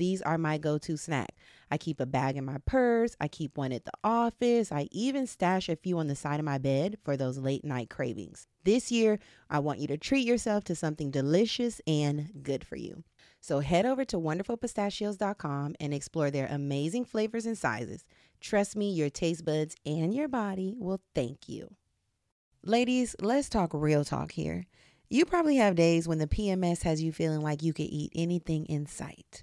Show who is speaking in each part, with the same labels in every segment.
Speaker 1: these are my go to snack. I keep a bag in my purse, I keep one at the office, I even stash a few on the side of my bed for those late night cravings. This year, I want you to treat yourself to something delicious and good for you. So head over to wonderfulpistachios.com and explore their amazing flavors and sizes. Trust me, your taste buds and your body will thank you. Ladies, let's talk real talk here. You probably have days when the PMS has you feeling like you could eat anything in sight.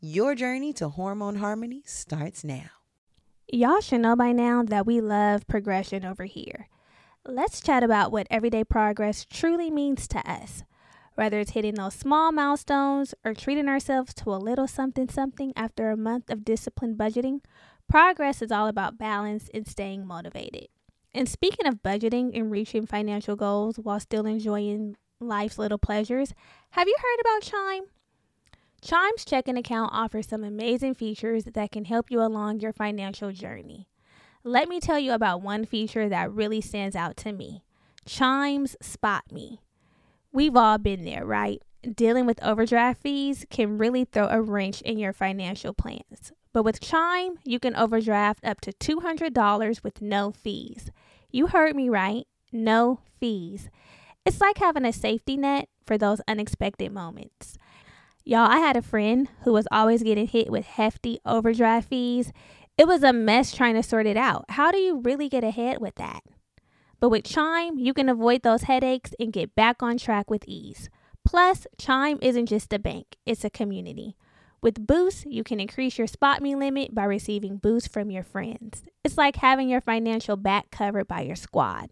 Speaker 1: Your journey to hormone harmony starts now.
Speaker 2: Y'all should know by now that we love progression over here. Let's chat about what everyday progress truly means to us. Whether it's hitting those small milestones or treating ourselves to a little something something after a month of disciplined budgeting, progress is all about balance and staying motivated. And speaking of budgeting and reaching financial goals while still enjoying life's little pleasures, have you heard about Chime? Chime's checking account offers some amazing features that can help you along your financial journey. Let me tell you about one feature that really stands out to me Chime's Spot Me. We've all been there, right? Dealing with overdraft fees can really throw a wrench in your financial plans. But with Chime, you can overdraft up to $200 with no fees. You heard me right, no fees. It's like having a safety net for those unexpected moments. Y'all, I had a friend who was always getting hit with hefty overdraft fees. It was a mess trying to sort it out. How do you really get ahead with that? But with Chime, you can avoid those headaches and get back on track with ease. Plus, Chime isn't just a bank, it's a community. With Boost, you can increase your spot me limit by receiving boosts from your friends. It's like having your financial back covered by your squad.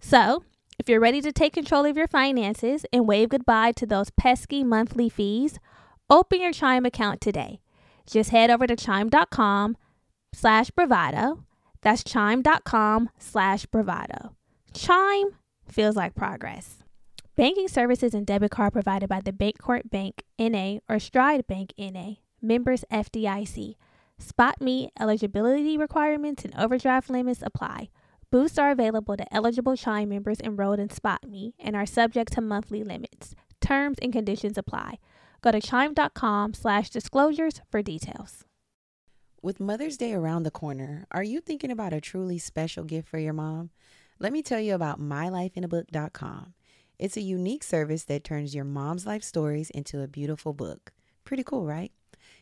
Speaker 2: So, If you're ready to take control of your finances and wave goodbye to those pesky monthly fees, open your Chime account today. Just head over to chime.com slash bravado. That's chime.com slash bravado. Chime feels like progress. Banking services and debit card provided by the Bancorp Bank NA or Stride Bank NA, members FDIC. Spot me eligibility requirements and overdraft limits apply. Boosts are available to eligible Chime members enrolled in Spot Me and are subject to monthly limits. Terms and conditions apply. Go to chime.com slash disclosures for details.
Speaker 1: With Mother's Day around the corner, are you thinking about a truly special gift for your mom? Let me tell you about mylifeinabook.com. It's a unique service that turns your mom's life stories into a beautiful book. Pretty cool, right?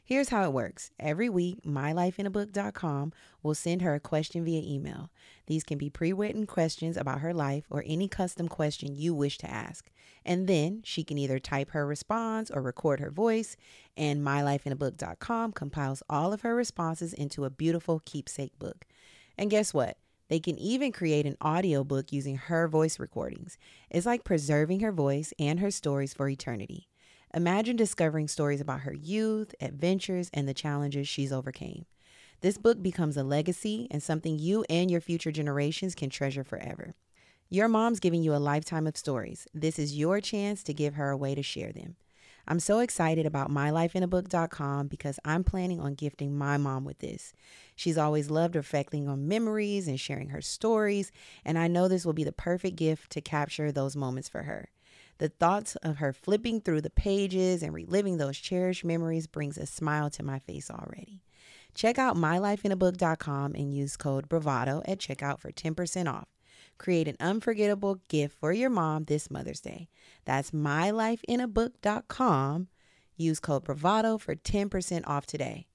Speaker 1: Here's how it works. Every week, mylifeinabook.com will send her a question via email. These can be pre written questions about her life or any custom question you wish to ask. And then she can either type her response or record her voice, and mylifeinabook.com compiles all of her responses into a beautiful keepsake book. And guess what? They can even create an audiobook using her voice recordings. It's like preserving her voice and her stories for eternity. Imagine discovering stories about her youth, adventures, and the challenges she's overcame. This book becomes a legacy and something you and your future generations can treasure forever. Your mom's giving you a lifetime of stories. This is your chance to give her a way to share them. I'm so excited about mylifeinabook.com because I'm planning on gifting my mom with this. She's always loved reflecting on memories and sharing her stories, and I know this will be the perfect gift to capture those moments for her. The thoughts of her flipping through the pages and reliving those cherished memories brings a smile to my face already. Check out mylifeinabook.com and use code BRAVADO at checkout for 10% off. Create an unforgettable gift for your mom this Mother's Day. That's mylifeinabook.com. Use code BRAVADO for 10% off today.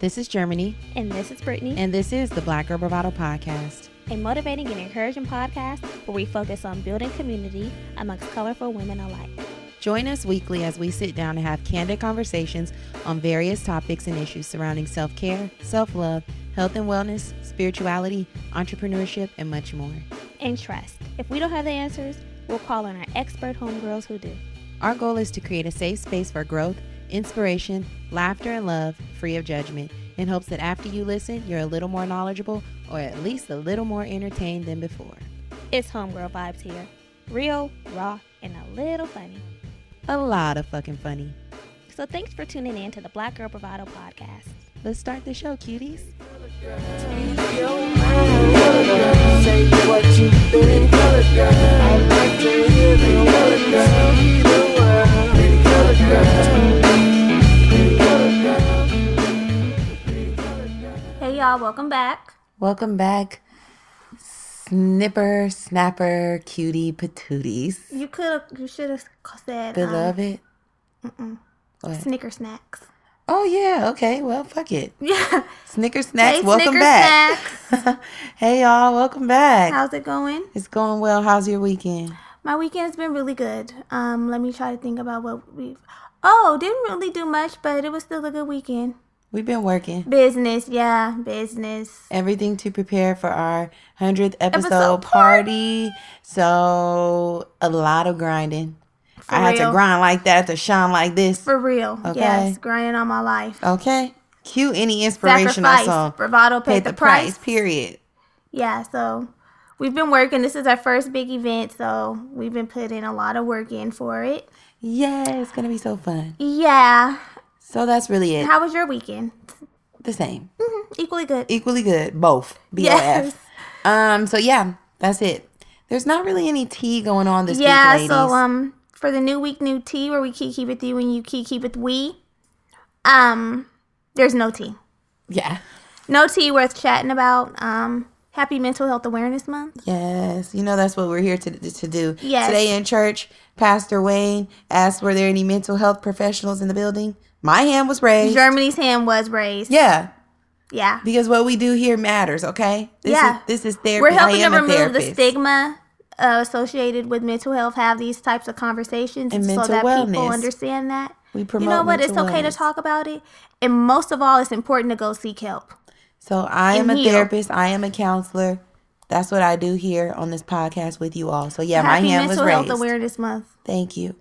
Speaker 1: This is Germani,
Speaker 2: And this is Brittany,
Speaker 1: and this is the Black Girl Bravado Podcast.
Speaker 2: A motivating and encouraging podcast where we focus on building community amongst colorful women alike.
Speaker 1: Join us weekly as we sit down and have candid conversations on various topics and issues surrounding self care, self love, health and wellness, spirituality, entrepreneurship, and much more.
Speaker 2: And trust, if we don't have the answers, we'll call on our expert homegirls who do.
Speaker 1: Our goal is to create a safe space for growth, inspiration, laughter, and love, free of judgment, in hopes that after you listen, you're a little more knowledgeable or at least a little more entertained than before.
Speaker 2: It's homegirl vibes here. Real, raw, and a little funny.
Speaker 1: A lot of fucking funny.
Speaker 2: So thanks for tuning in to the Black Girl Bravado podcast.
Speaker 1: Let's start the show, cuties.
Speaker 3: Say
Speaker 2: y'all, welcome back.
Speaker 1: Welcome back, snipper, snapper, cutie patooties.
Speaker 2: You could have, you should have said um,
Speaker 1: Beloved. What?
Speaker 2: Snicker snacks.
Speaker 1: Oh yeah, okay. Well, fuck it.
Speaker 2: Yeah.
Speaker 1: Snicker snacks,
Speaker 2: Hey,
Speaker 1: welcome
Speaker 2: Snicker
Speaker 1: back. hey y'all, welcome back.
Speaker 2: How's it going?
Speaker 1: it's going well. How's your weekend?
Speaker 2: My weekend has been really good. Um, let me try to think about what we've. Oh, didn't really do much, but it was still a good weekend.
Speaker 1: We've been working.
Speaker 2: Business, yeah, business.
Speaker 1: Everything to prepare for our hundredth episode,
Speaker 2: Episode
Speaker 1: party. So a lot of grinding.
Speaker 2: For
Speaker 1: I had to grind like that to shine like this.
Speaker 2: For real,
Speaker 1: Okay.
Speaker 2: yes, grinding all my life.
Speaker 1: Okay. Cue any inspirational
Speaker 2: Sacrifice,
Speaker 1: song.
Speaker 2: bravado, paid,
Speaker 1: Paid
Speaker 2: the, price.
Speaker 1: Period.
Speaker 2: Yeah, so we've been working. This is our first big event, so we've been putting a lot of work in for it.
Speaker 1: Yeah, it's gonna be so fun.
Speaker 2: Yeah.
Speaker 1: So that's really it.
Speaker 2: How was your weekend?
Speaker 1: The same.
Speaker 2: Equally good.
Speaker 1: Equally good. Both. BOF.
Speaker 2: Yes.
Speaker 1: Um. So yeah, that's it. There's not really any tea going on this
Speaker 2: yeah,
Speaker 1: week, ladies.
Speaker 2: so um for the new week, new tea where we kiki with you and you kiki with we, um, there's no tea.
Speaker 1: yeah.
Speaker 2: No tea worth chatting about. Um, happy Mental Health Awareness Month.
Speaker 1: Yes. You know that's what we're here to to do.
Speaker 2: Yes.
Speaker 1: Today in church, Pastor Wayne asked, "Were there any mental health professionals in the building?" My hand was raised.
Speaker 2: Germani's hand was raised.
Speaker 1: yeah,
Speaker 2: Yeah.
Speaker 1: because what we do here matters. Okay. This
Speaker 2: Yeah.
Speaker 1: Is, this is therapy.
Speaker 2: We're helping to remove the stigma uh, associated with mental health, have these types of conversations
Speaker 1: And
Speaker 2: so that people understand that.
Speaker 1: We promote.
Speaker 2: You know what? It's okay to talk about it. And most of all, it's important to go seek help.
Speaker 1: So I am
Speaker 2: and
Speaker 1: a
Speaker 2: heal.
Speaker 1: therapist. I am a counselor. That's what I do here on this podcast with you all. So yeah,
Speaker 2: Happy
Speaker 1: my hand was
Speaker 2: Mental Health. Awareness Month.
Speaker 1: Thank you.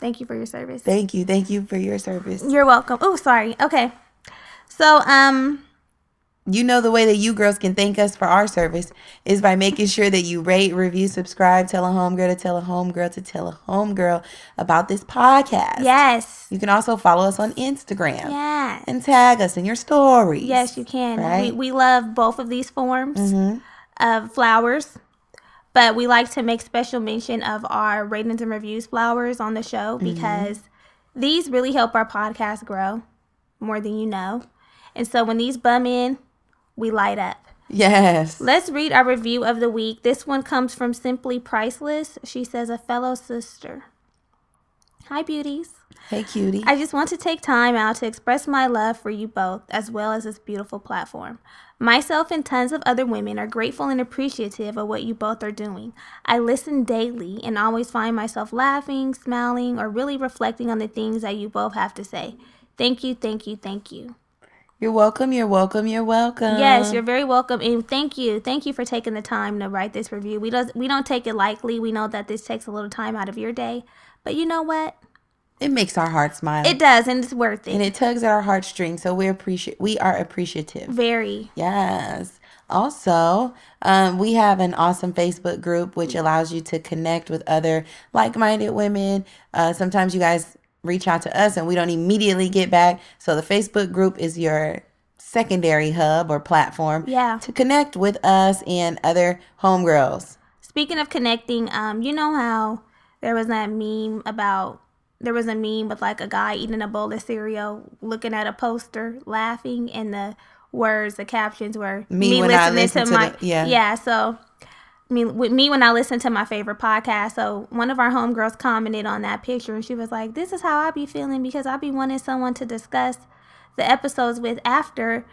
Speaker 2: Thank you for your service.
Speaker 1: Thank you. Thank you for your service.
Speaker 2: You're welcome. Oh, sorry. Okay. So, um,
Speaker 1: You know the way that you girls can thank us for our service is by making sure that you rate, review, subscribe, tell a homegirl to tell a homegirl to tell a homegirl about this podcast.
Speaker 2: yes.
Speaker 1: You can also follow us on Instagram
Speaker 2: Yes.
Speaker 1: and tag us in your stories.
Speaker 2: Yes, you can.
Speaker 1: Right?
Speaker 2: We, we love both of these forms
Speaker 1: Mhm.
Speaker 2: of flowers, but we like to make special mention of our ratings and reviews flowers on the show
Speaker 1: Mm-hmm.
Speaker 2: because these really help our podcast grow more than you know. And so when these bum in, we light up.
Speaker 1: Yes.
Speaker 2: Let's read our review of the week. This one comes from Simply Priceless. She says, A fellow sister. Hi, beauties.
Speaker 1: Hey, cutie.
Speaker 2: I just want to take time out to express my love for you both, as well as this beautiful platform. Myself and tons of other women are grateful and appreciative of what you both are doing. I listen daily and always find myself laughing, smiling, or really reflecting on the things that you both have to say. Thank you, thank you, thank you.
Speaker 1: You're welcome. You're welcome. You're welcome.
Speaker 2: Yes, you're very welcome, and thank you, thank you for taking the time to write this review. We don't we don't take it lightly. We know that this takes a little time out of your day, but you know what?
Speaker 1: It makes our heart smile.
Speaker 2: It does, and it's worth it.
Speaker 1: and
Speaker 2: it.
Speaker 1: tugs at our heartstrings. So we appreciate. We are appreciative.
Speaker 2: Very.
Speaker 1: Yes. Also, um, we have an awesome Facebook group which allows you to connect with other like minded women. Uh, sometimes you guys reach out to us and we don't immediately get back. So the Facebook group is your secondary hub or platform
Speaker 2: Yeah.
Speaker 1: to connect with us and other homegirls.
Speaker 2: Speaking of connecting, um, you know how there was that meme about there was a meme with like a guy eating a bowl of cereal, looking at a poster, laughing, and the words, the captions were
Speaker 1: Me when I listen to
Speaker 2: my
Speaker 1: the- yeah.
Speaker 2: yeah. So, Mean, with me when I listen to my favorite podcast. So one of our homegirls commented on that picture, and she was like, "This is how I be feeling because I be wanting someone to discuss the episodes with after."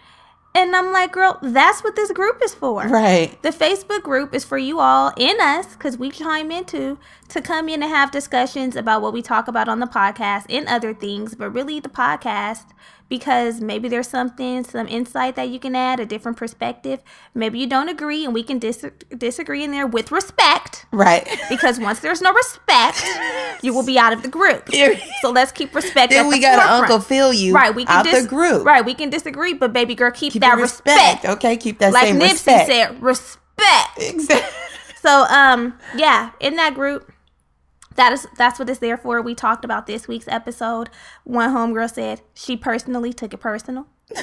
Speaker 2: And I'm like, girl, that's what this group is for.
Speaker 1: Right.
Speaker 2: The Facebook group is for you all and us, because we chime into to come in and have discussions about what we talk about on the podcast and other things, but really the podcast because maybe there's something, some insight that you can add, a different perspective. Maybe you don't agree, and we can dis- disagree in there with respect.
Speaker 1: Right.
Speaker 2: Because once there's no respect, you will be out of the group. So let's keep respect.
Speaker 1: then we got to. Uncle Phil you
Speaker 2: Right, we can
Speaker 1: out
Speaker 2: dis-
Speaker 1: the group.
Speaker 2: Right, we can disagree, but baby girl, keep,
Speaker 1: Keep
Speaker 2: that
Speaker 1: your
Speaker 2: respect.
Speaker 1: Okay, keep that
Speaker 2: Like
Speaker 1: same
Speaker 2: Nipsey
Speaker 1: respect.
Speaker 2: Like Nipsey said, respect.
Speaker 1: Exactly.
Speaker 2: So um yeah, in that group, that is that's what it's there for. We talked about this week's episode. One homegirl said she personally took it personal.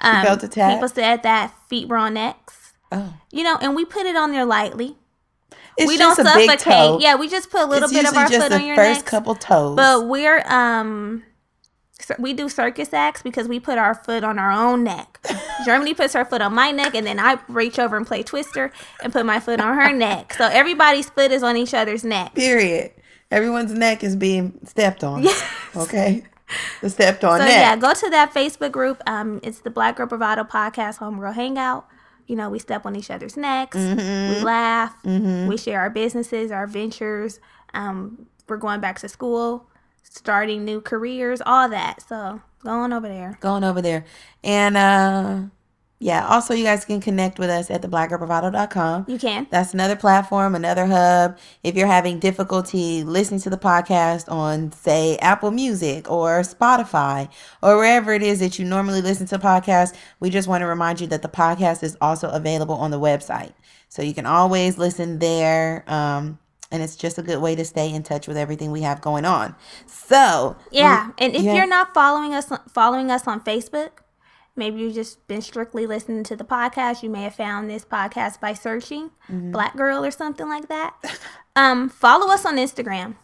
Speaker 2: Um,
Speaker 1: felt attacked?
Speaker 2: People said that feet were on necks.
Speaker 1: Oh.
Speaker 2: You know, and we put it on there lightly.
Speaker 1: It's
Speaker 2: we
Speaker 1: just
Speaker 2: don't
Speaker 1: a big
Speaker 2: suffocate.
Speaker 1: toe.
Speaker 2: Yeah, we just put a little
Speaker 1: it's
Speaker 2: bit of our foot on your
Speaker 1: first
Speaker 2: necks.
Speaker 1: couple toes.
Speaker 2: But we're um we do circus acts because we put our foot on our own neck. Germani puts her foot on my neck and then I reach over and play twister and put my foot on her neck. So everybody's foot is on each other's neck.
Speaker 1: Period. Everyone's neck is being stepped on. Yes. Okay. The stepped on
Speaker 2: So
Speaker 1: neck.
Speaker 2: yeah, go to that Facebook group. Um it's the Black Girl Bravado Podcast Homegirl Hangout. You know, we step on each other's necks.
Speaker 1: Mm-hmm.
Speaker 2: We laugh. We share our businesses, our ventures. Um, we're going back to school, starting new careers, all that. So going over there.
Speaker 1: Going over there. And uh yeah, also you guys can connect with us at theblackgirlbravado.com.
Speaker 2: You can.
Speaker 1: That's another platform, another hub. If you're having difficulty listening to the podcast on, say, Apple Music or Spotify or wherever it is that you normally listen to podcasts, we just want to remind you that the podcast is also available on the website. So you can always listen there. Um, and it's just a good way to stay in touch with everything we have going on. So,
Speaker 2: Yeah, and if
Speaker 1: yeah.
Speaker 2: you're not following us following us on Facebook, maybe you've just been strictly listening to the podcast. You may have found this podcast by searching
Speaker 1: Mm-hmm.
Speaker 2: Black Girl or something like that. Um, follow us on Instagram.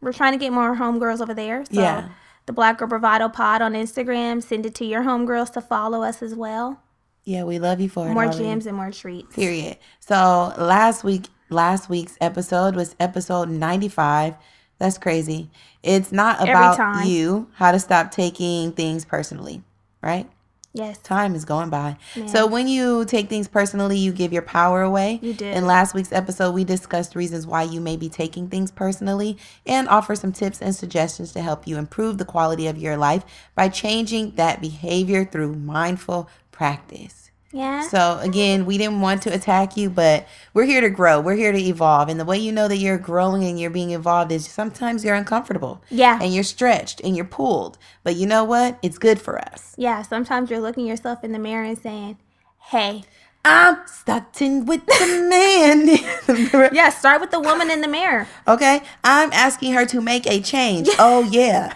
Speaker 2: We're trying to get more homegirls over there. So
Speaker 1: Yeah.
Speaker 2: the Black Girl Bravado Pod on Instagram. Send it to your homegirls to follow us as well.
Speaker 1: yeah, we love you for it.
Speaker 2: More gems and more treats.
Speaker 1: Period. So last week, last week's episode was episode 95. That's crazy. It's not about you, how to stop taking things personally, right?
Speaker 2: Yes.
Speaker 1: Time is going by. So when you take things personally, you give your power away.
Speaker 2: You do.
Speaker 1: In last week's episode, we discussed reasons why you may be taking things personally and offer some tips and suggestions to help you improve the quality of your life by changing that behavior through mindful practice.
Speaker 2: Yeah.
Speaker 1: So again, we didn't want to attack you, but we're here to grow. We're here to evolve. And the way you know that you're growing and you're being evolved is sometimes you're uncomfortable.
Speaker 2: Yeah.
Speaker 1: And you're stretched and you're pulled. But you know what? It's good for us.
Speaker 2: Yeah. Sometimes you're looking yourself in the mirror and saying, "Hey."
Speaker 1: I'm starting with the man.
Speaker 2: Yeah. Start with the woman in the mirror.
Speaker 1: okay. I'm asking her to make a change. Oh yeah.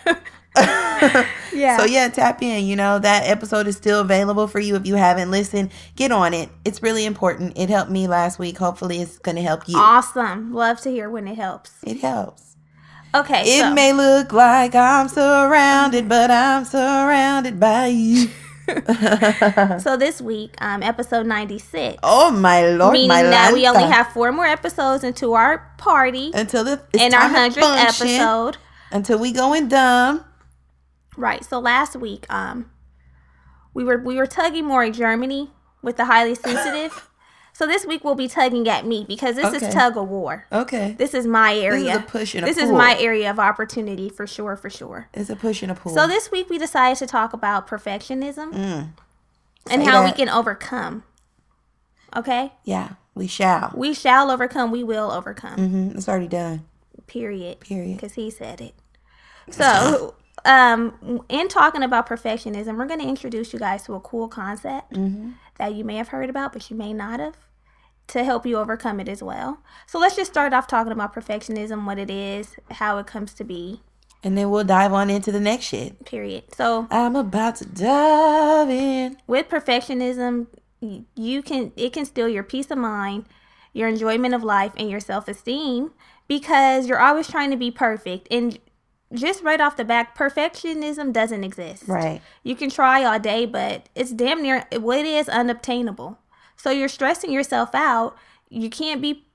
Speaker 2: Yeah.
Speaker 1: So yeah, tap in. You know that episode is still available for you if you haven't listened. Get on it. It's really important. It helped me last week. Hopefully, it's gonna help you.
Speaker 2: Awesome. Love to hear when it helps.
Speaker 1: It helps.
Speaker 2: Okay.
Speaker 1: It
Speaker 2: so,
Speaker 1: may look like I'm surrounded, but I'm surrounded by you.
Speaker 2: so this week, um, episode ninety six.
Speaker 1: oh my lord,
Speaker 2: meaning
Speaker 1: my
Speaker 2: that we only have four more episodes into our party
Speaker 1: until the
Speaker 2: in our hundredth episode.
Speaker 1: until we going dumb.
Speaker 2: Right. So last week, um, we were we were tugging more at Germani with the highly sensitive. so this week we'll be tugging at me because this
Speaker 1: Okay.
Speaker 2: is tug of war.
Speaker 1: Okay,
Speaker 2: This is my
Speaker 1: this
Speaker 2: area.
Speaker 1: is and a
Speaker 2: This is my area of opportunity for sure, for sure.
Speaker 1: It's a push and a pull.
Speaker 2: So this week we decided to talk about perfectionism
Speaker 1: Mm.
Speaker 2: and how we can overcome. Okay?
Speaker 1: yeah, we shall.
Speaker 2: We shall overcome, we will overcome.
Speaker 1: hmm It's already done.
Speaker 2: Period.
Speaker 1: Period.
Speaker 2: Because he said it. So, um, in talking about perfectionism, we're going to introduce you guys to a cool concept
Speaker 1: Mm-hmm.
Speaker 2: that you may have heard about, but you may not have, to help you overcome it as well. So let's just start off talking about perfectionism, what it is, how it comes to be.
Speaker 1: And then we'll dive on into the next shit.
Speaker 2: Period. So
Speaker 1: I'm about to dive in.
Speaker 2: with perfectionism, you can it can steal your peace of mind, your enjoyment of life, and your self esteem because you're always trying to be perfect. And just right off the back, perfectionism doesn't exist.
Speaker 1: Right.
Speaker 2: You can try all day, but it's damn near what it is unobtainable. So you're stressing yourself out. You can't be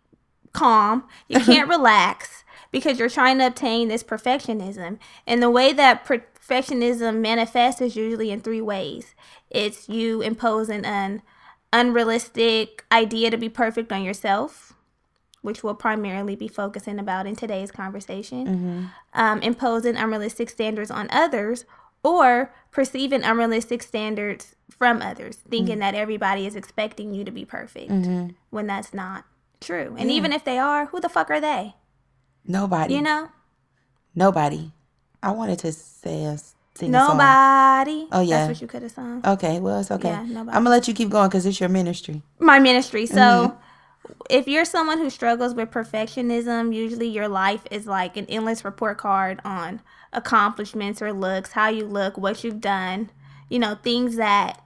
Speaker 2: calm. You can't relax because you're trying to obtain this perfectionism. And the way that perfectionism manifests is usually in three ways. It's you imposing an unrealistic idea to be perfect on yourself, which we'll primarily be focusing about in today's conversation. Um, imposing unrealistic standards on others or perceiving unrealistic standards from others, thinking that everybody is expecting you to be perfect when that's not true. And even if they are, who the fuck are they?
Speaker 1: Nobody.
Speaker 2: You know?
Speaker 1: Nobody. I wanted to say a sing a song.
Speaker 2: Nobody.
Speaker 1: Oh, yeah.
Speaker 2: That's what you could have sung.
Speaker 1: Okay, well it's okay.
Speaker 2: Yeah,
Speaker 1: I'm gonna let you keep going because it's your ministry.
Speaker 2: my ministry. So
Speaker 1: Mm-hmm.
Speaker 2: If you're someone who struggles with perfectionism, usually your life is like an endless report card on accomplishments or looks, how you look, what you've done, you know, things that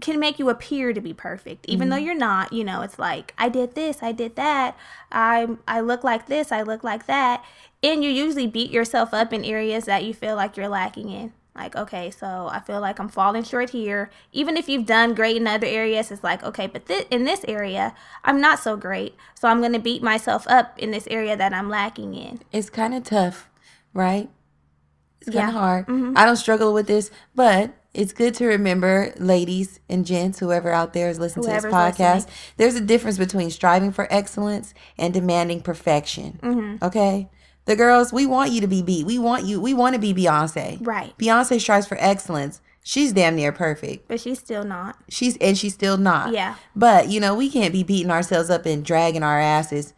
Speaker 2: can make you appear to be perfect even
Speaker 1: Mm-hmm.
Speaker 2: though you're not you know it's like i did this i did that i i look like this i look like that and you usually beat yourself up in areas that you feel like you're lacking in like okay so i feel like i'm falling short here even if you've done great in other areas it's like okay but thi- in this area i'm not so great so i'm going to beat myself up in this area that i'm lacking in
Speaker 1: It's kind of tough, right? It's kind
Speaker 2: Yeah.
Speaker 1: of hard.
Speaker 2: Mhm.
Speaker 1: I don't struggle with this, but it's good to remember, ladies and gents, whoever out there is listening to this podcast,
Speaker 2: listening.
Speaker 1: there's a difference between striving for excellence and demanding perfection.
Speaker 2: Mm-hmm.
Speaker 1: Okay? The girls, we want you to be beat. We want you. We want to be Beyonce.
Speaker 2: right
Speaker 1: Beyonce strives for excellence. She's damn near perfect.
Speaker 2: but she's still not
Speaker 1: She's and she's still not.
Speaker 2: yeah
Speaker 1: But you know, we can't be beating ourselves up and dragging our asses,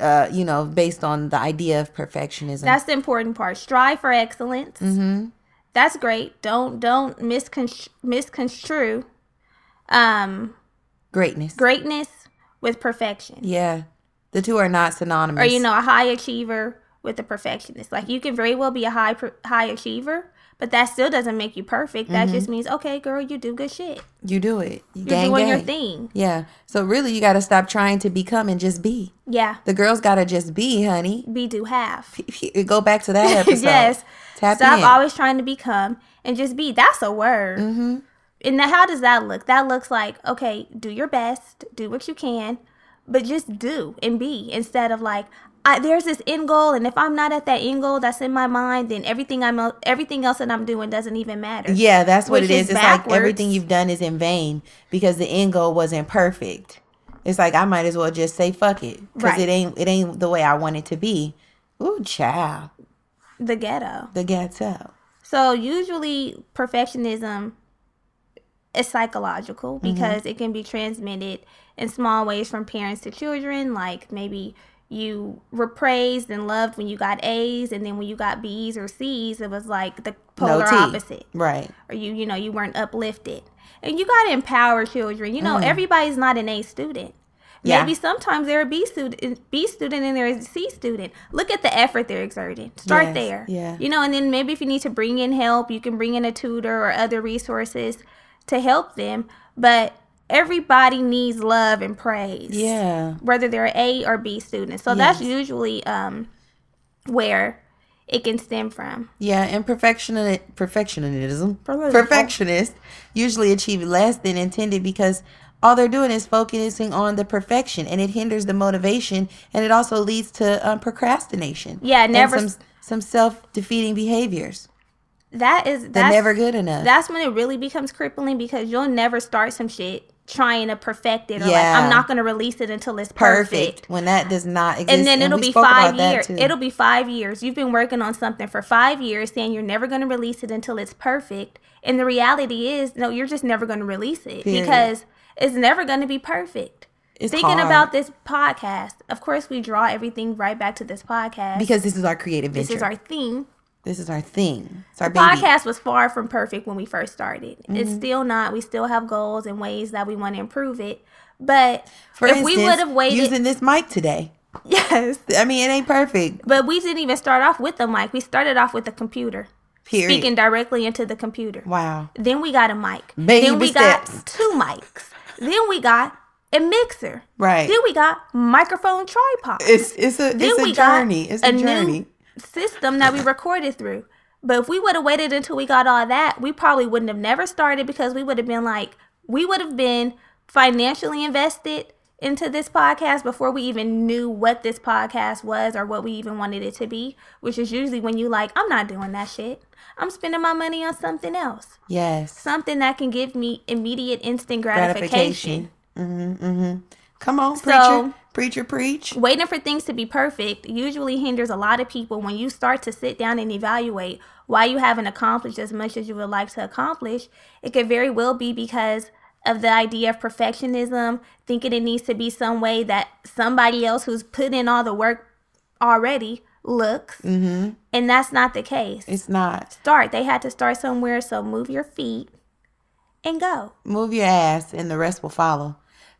Speaker 1: uh, you know, based on the idea of perfectionism.
Speaker 2: that's the important part strive for excellence
Speaker 1: mm-hmm.
Speaker 2: that's great. Don't don't miscon- misconstrue um
Speaker 1: Greatness.
Speaker 2: greatness with perfection.
Speaker 1: Yeah. The two are not synonymous.
Speaker 2: Or you know, a high achiever with a perfectionist. Like you can very well be a high high achiever, but that still doesn't make you perfect. That just means okay, girl, you do good shit.
Speaker 1: you do it. You
Speaker 2: You're
Speaker 1: gang,
Speaker 2: doing your thing.
Speaker 1: Yeah. So really, you got to stop trying to become and just be.
Speaker 2: Yeah.
Speaker 1: The girls got to just be, honey.
Speaker 2: Be do have.
Speaker 1: Go back to that episode.
Speaker 2: yes.
Speaker 1: Tap
Speaker 2: Stop
Speaker 1: in.
Speaker 2: always trying to become and just be. That's a word.
Speaker 1: mm-hmm.
Speaker 2: And how does that look? That looks like, okay, do your best, do what you can, but just do and be instead of like, I, there's this end goal, and if I'm not at that end goal that's in my mind, then everything I'm everything else that I'm doing doesn't even matter.
Speaker 1: Yeah, that's what it is.
Speaker 2: is
Speaker 1: It's
Speaker 2: backwards.
Speaker 1: like everything you've done is in vain because the end goal wasn't perfect. It's like I might as well just say fuck it because
Speaker 2: Right.
Speaker 1: it ain't it ain't the way I want it to be. Ooh, child,
Speaker 2: The ghetto.
Speaker 1: the ghetto.
Speaker 2: So usually perfectionism is psychological mm-hmm. because it can be transmitted in small ways from parents to children. Like maybe you were praised and loved when you got A's, and then when you got B's or C's, it was like the polar
Speaker 1: T.
Speaker 2: opposite.
Speaker 1: Right.
Speaker 2: Or you, you know, you weren't uplifted. And you gotta empower children. You know, everybody's not an A student.
Speaker 1: Mm. Yeah.
Speaker 2: Maybe sometimes they're a B student, B student, and they're a C student. Look at the effort they're exerting. Start
Speaker 1: Yes,
Speaker 2: there.
Speaker 1: yeah.
Speaker 2: You know, and then maybe if you need to bring in help, you can bring in a tutor or other resources to help them. But everybody needs love and praise.
Speaker 1: Yeah.
Speaker 2: Whether they're A or B students. So that's usually um where it can stem from.
Speaker 1: Yeah, and perfection perfectionism perfectionists usually achieve less than intended because all they're doing is focusing on the perfection, and it hinders the motivation, and it also leads to um, procrastination.
Speaker 2: Yeah,
Speaker 1: and
Speaker 2: never-
Speaker 1: some some self defeating behaviors.
Speaker 2: That is
Speaker 1: They're
Speaker 2: that's
Speaker 1: never good enough.
Speaker 2: that's when it really becomes crippling because you'll never start some shit trying to perfect it or like I'm not gonna release it until it's perfect.
Speaker 1: perfect when that does not exist.
Speaker 2: And then it'll
Speaker 1: we
Speaker 2: be five years. It'll be five years. You've been working on something for five years, saying you're never going to release it until it's perfect. And the reality is, no, you're just never going to release it
Speaker 1: Period.
Speaker 2: because it's never going to be perfect.
Speaker 1: It's
Speaker 2: Thinking
Speaker 1: hard.
Speaker 2: about this podcast, of course, we draw everything right back to this podcast
Speaker 1: because this is our creative venture.
Speaker 2: this is our theme.
Speaker 1: This is our thing. It's our
Speaker 2: The
Speaker 1: baby. Mm-hmm.
Speaker 2: podcast was far from perfect when we first started. It's still not. We still have goals and ways that we want to improve it. But
Speaker 1: For
Speaker 2: if
Speaker 1: instance,
Speaker 2: we would have waited,
Speaker 1: using this mic today.
Speaker 2: yes.
Speaker 1: I mean, it ain't perfect.
Speaker 2: But we didn't even start off with the mic. We started off with a computer,
Speaker 1: Period.
Speaker 2: speaking directly into the computer.
Speaker 1: Wow.
Speaker 2: Then we got a mic.
Speaker 1: Baby
Speaker 2: then we
Speaker 1: steps.
Speaker 2: got two mics. then we got a mixer.
Speaker 1: Right.
Speaker 2: Then we got microphone tripod.
Speaker 1: It's it's a
Speaker 2: then
Speaker 1: it's a journey. It's a, journey.
Speaker 2: System that we recorded through. But if we would have waited until we got all that, we probably wouldn't have never started because we would have been like, we would have been financially invested into this podcast before we even knew what this podcast was or what we even wanted it to be, which is usually when you like, I'm not doing that shit. I'm spending my money on something else.
Speaker 1: Yes.
Speaker 2: Something that can give me immediate instant gratification.
Speaker 1: gratification. Mm-hmm, mm-hmm. Come on,
Speaker 2: So-
Speaker 1: preacher, preach.
Speaker 2: Waiting for things to be perfect usually hinders a lot of people when you start to sit down and evaluate why you haven't accomplished as much as you would like to accomplish. It could very well be because of the idea of perfectionism, thinking it needs to be some way that somebody else who's put in all the work already looks.
Speaker 1: Mm-hmm.
Speaker 2: And that's not the case.
Speaker 1: It's not.
Speaker 2: Start. They had to start somewhere, so move your feet and go.
Speaker 1: Move your ass, and the rest will follow.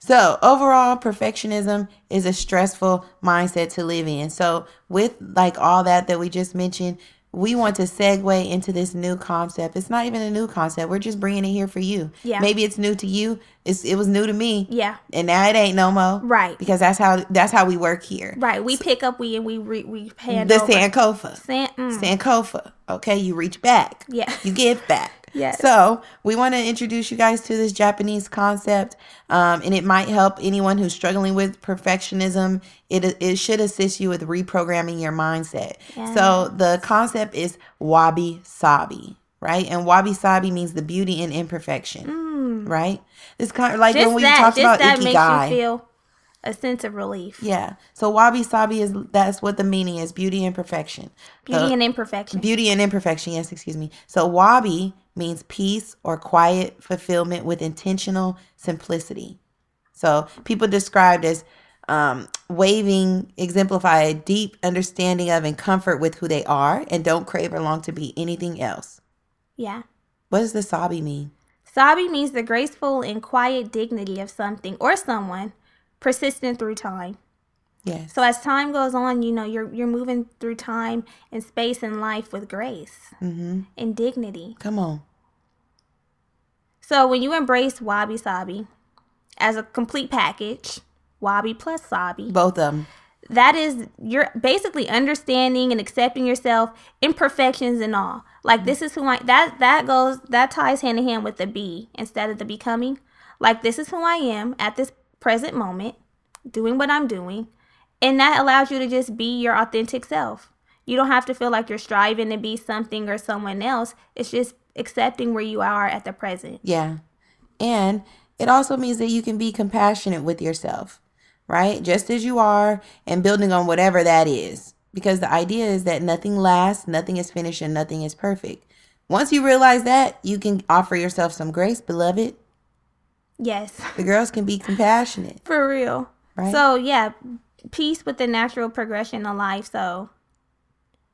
Speaker 1: So overall, perfectionism is a stressful mindset to live in. So with like all that that we just mentioned, we want to segue into this new concept. It's not even a new concept. We're just bringing it here for you.
Speaker 2: Yeah.
Speaker 1: Maybe it's new to you. It's it was new to me.
Speaker 2: Yeah.
Speaker 1: And now it ain't no more.
Speaker 2: Right.
Speaker 1: Because that's how that's how we work here.
Speaker 2: Right. We pick up we and we re, we hand
Speaker 1: The
Speaker 2: over.
Speaker 1: Sankofa.
Speaker 2: San- mm.
Speaker 1: Sankofa. Okay, you reach back.
Speaker 2: Yeah.
Speaker 1: You give back.
Speaker 2: Yes.
Speaker 1: So we want to introduce you guys to this Japanese concept, um, and it might help anyone who's struggling with perfectionism. It it should assist you with reprogramming your mindset. So the concept is wabi sabi, right? And wabi sabi means the beauty in imperfection, right? It's kind of like
Speaker 2: Mm. Just
Speaker 1: when we
Speaker 2: that,
Speaker 1: talked about
Speaker 2: that makes you feel a sense of relief.
Speaker 1: yeah. So wabi sabi is that's what the meaning is: beauty and perfection.
Speaker 2: Beauty
Speaker 1: The-
Speaker 2: and imperfection.
Speaker 1: Beauty and imperfection, yes, excuse me. So wabi means peace or quiet fulfillment with intentional simplicity. So people described as um, wabi exemplify a deep understanding of and comfort with who they are and don't crave or long to be anything else.
Speaker 2: yeah.
Speaker 1: What does the sabi mean?
Speaker 2: Sabi means the graceful and quiet dignity of something or someone persistent through time.
Speaker 1: Yes.
Speaker 2: So as time goes on, you know, you're you're moving through time and space and life with grace
Speaker 1: mm-hmm.
Speaker 2: and dignity.
Speaker 1: Come on.
Speaker 2: So when you embrace wabi sabi as a complete package, wabi plus sabi,
Speaker 1: Both of them.
Speaker 2: that is you're basically understanding and accepting yourself imperfections and all like this is who i that that goes that ties hand in hand with the be instead of the becoming like this is who i am at this present moment doing what i'm doing and that allows you to just be your authentic self you don't have to feel like you're striving to be something or someone else it's just accepting where you are at the present
Speaker 1: Yeah. And it also means that you can be compassionate with yourself, right? Just as you are and building on whatever that is. Because the idea is that nothing lasts, nothing is finished, and nothing is perfect. Once you realize that, you can offer yourself some grace, beloved,
Speaker 2: Yes.
Speaker 1: The girls can be compassionate.
Speaker 2: For real.
Speaker 1: Right.
Speaker 2: So yeah, peace with the natural progression of life. So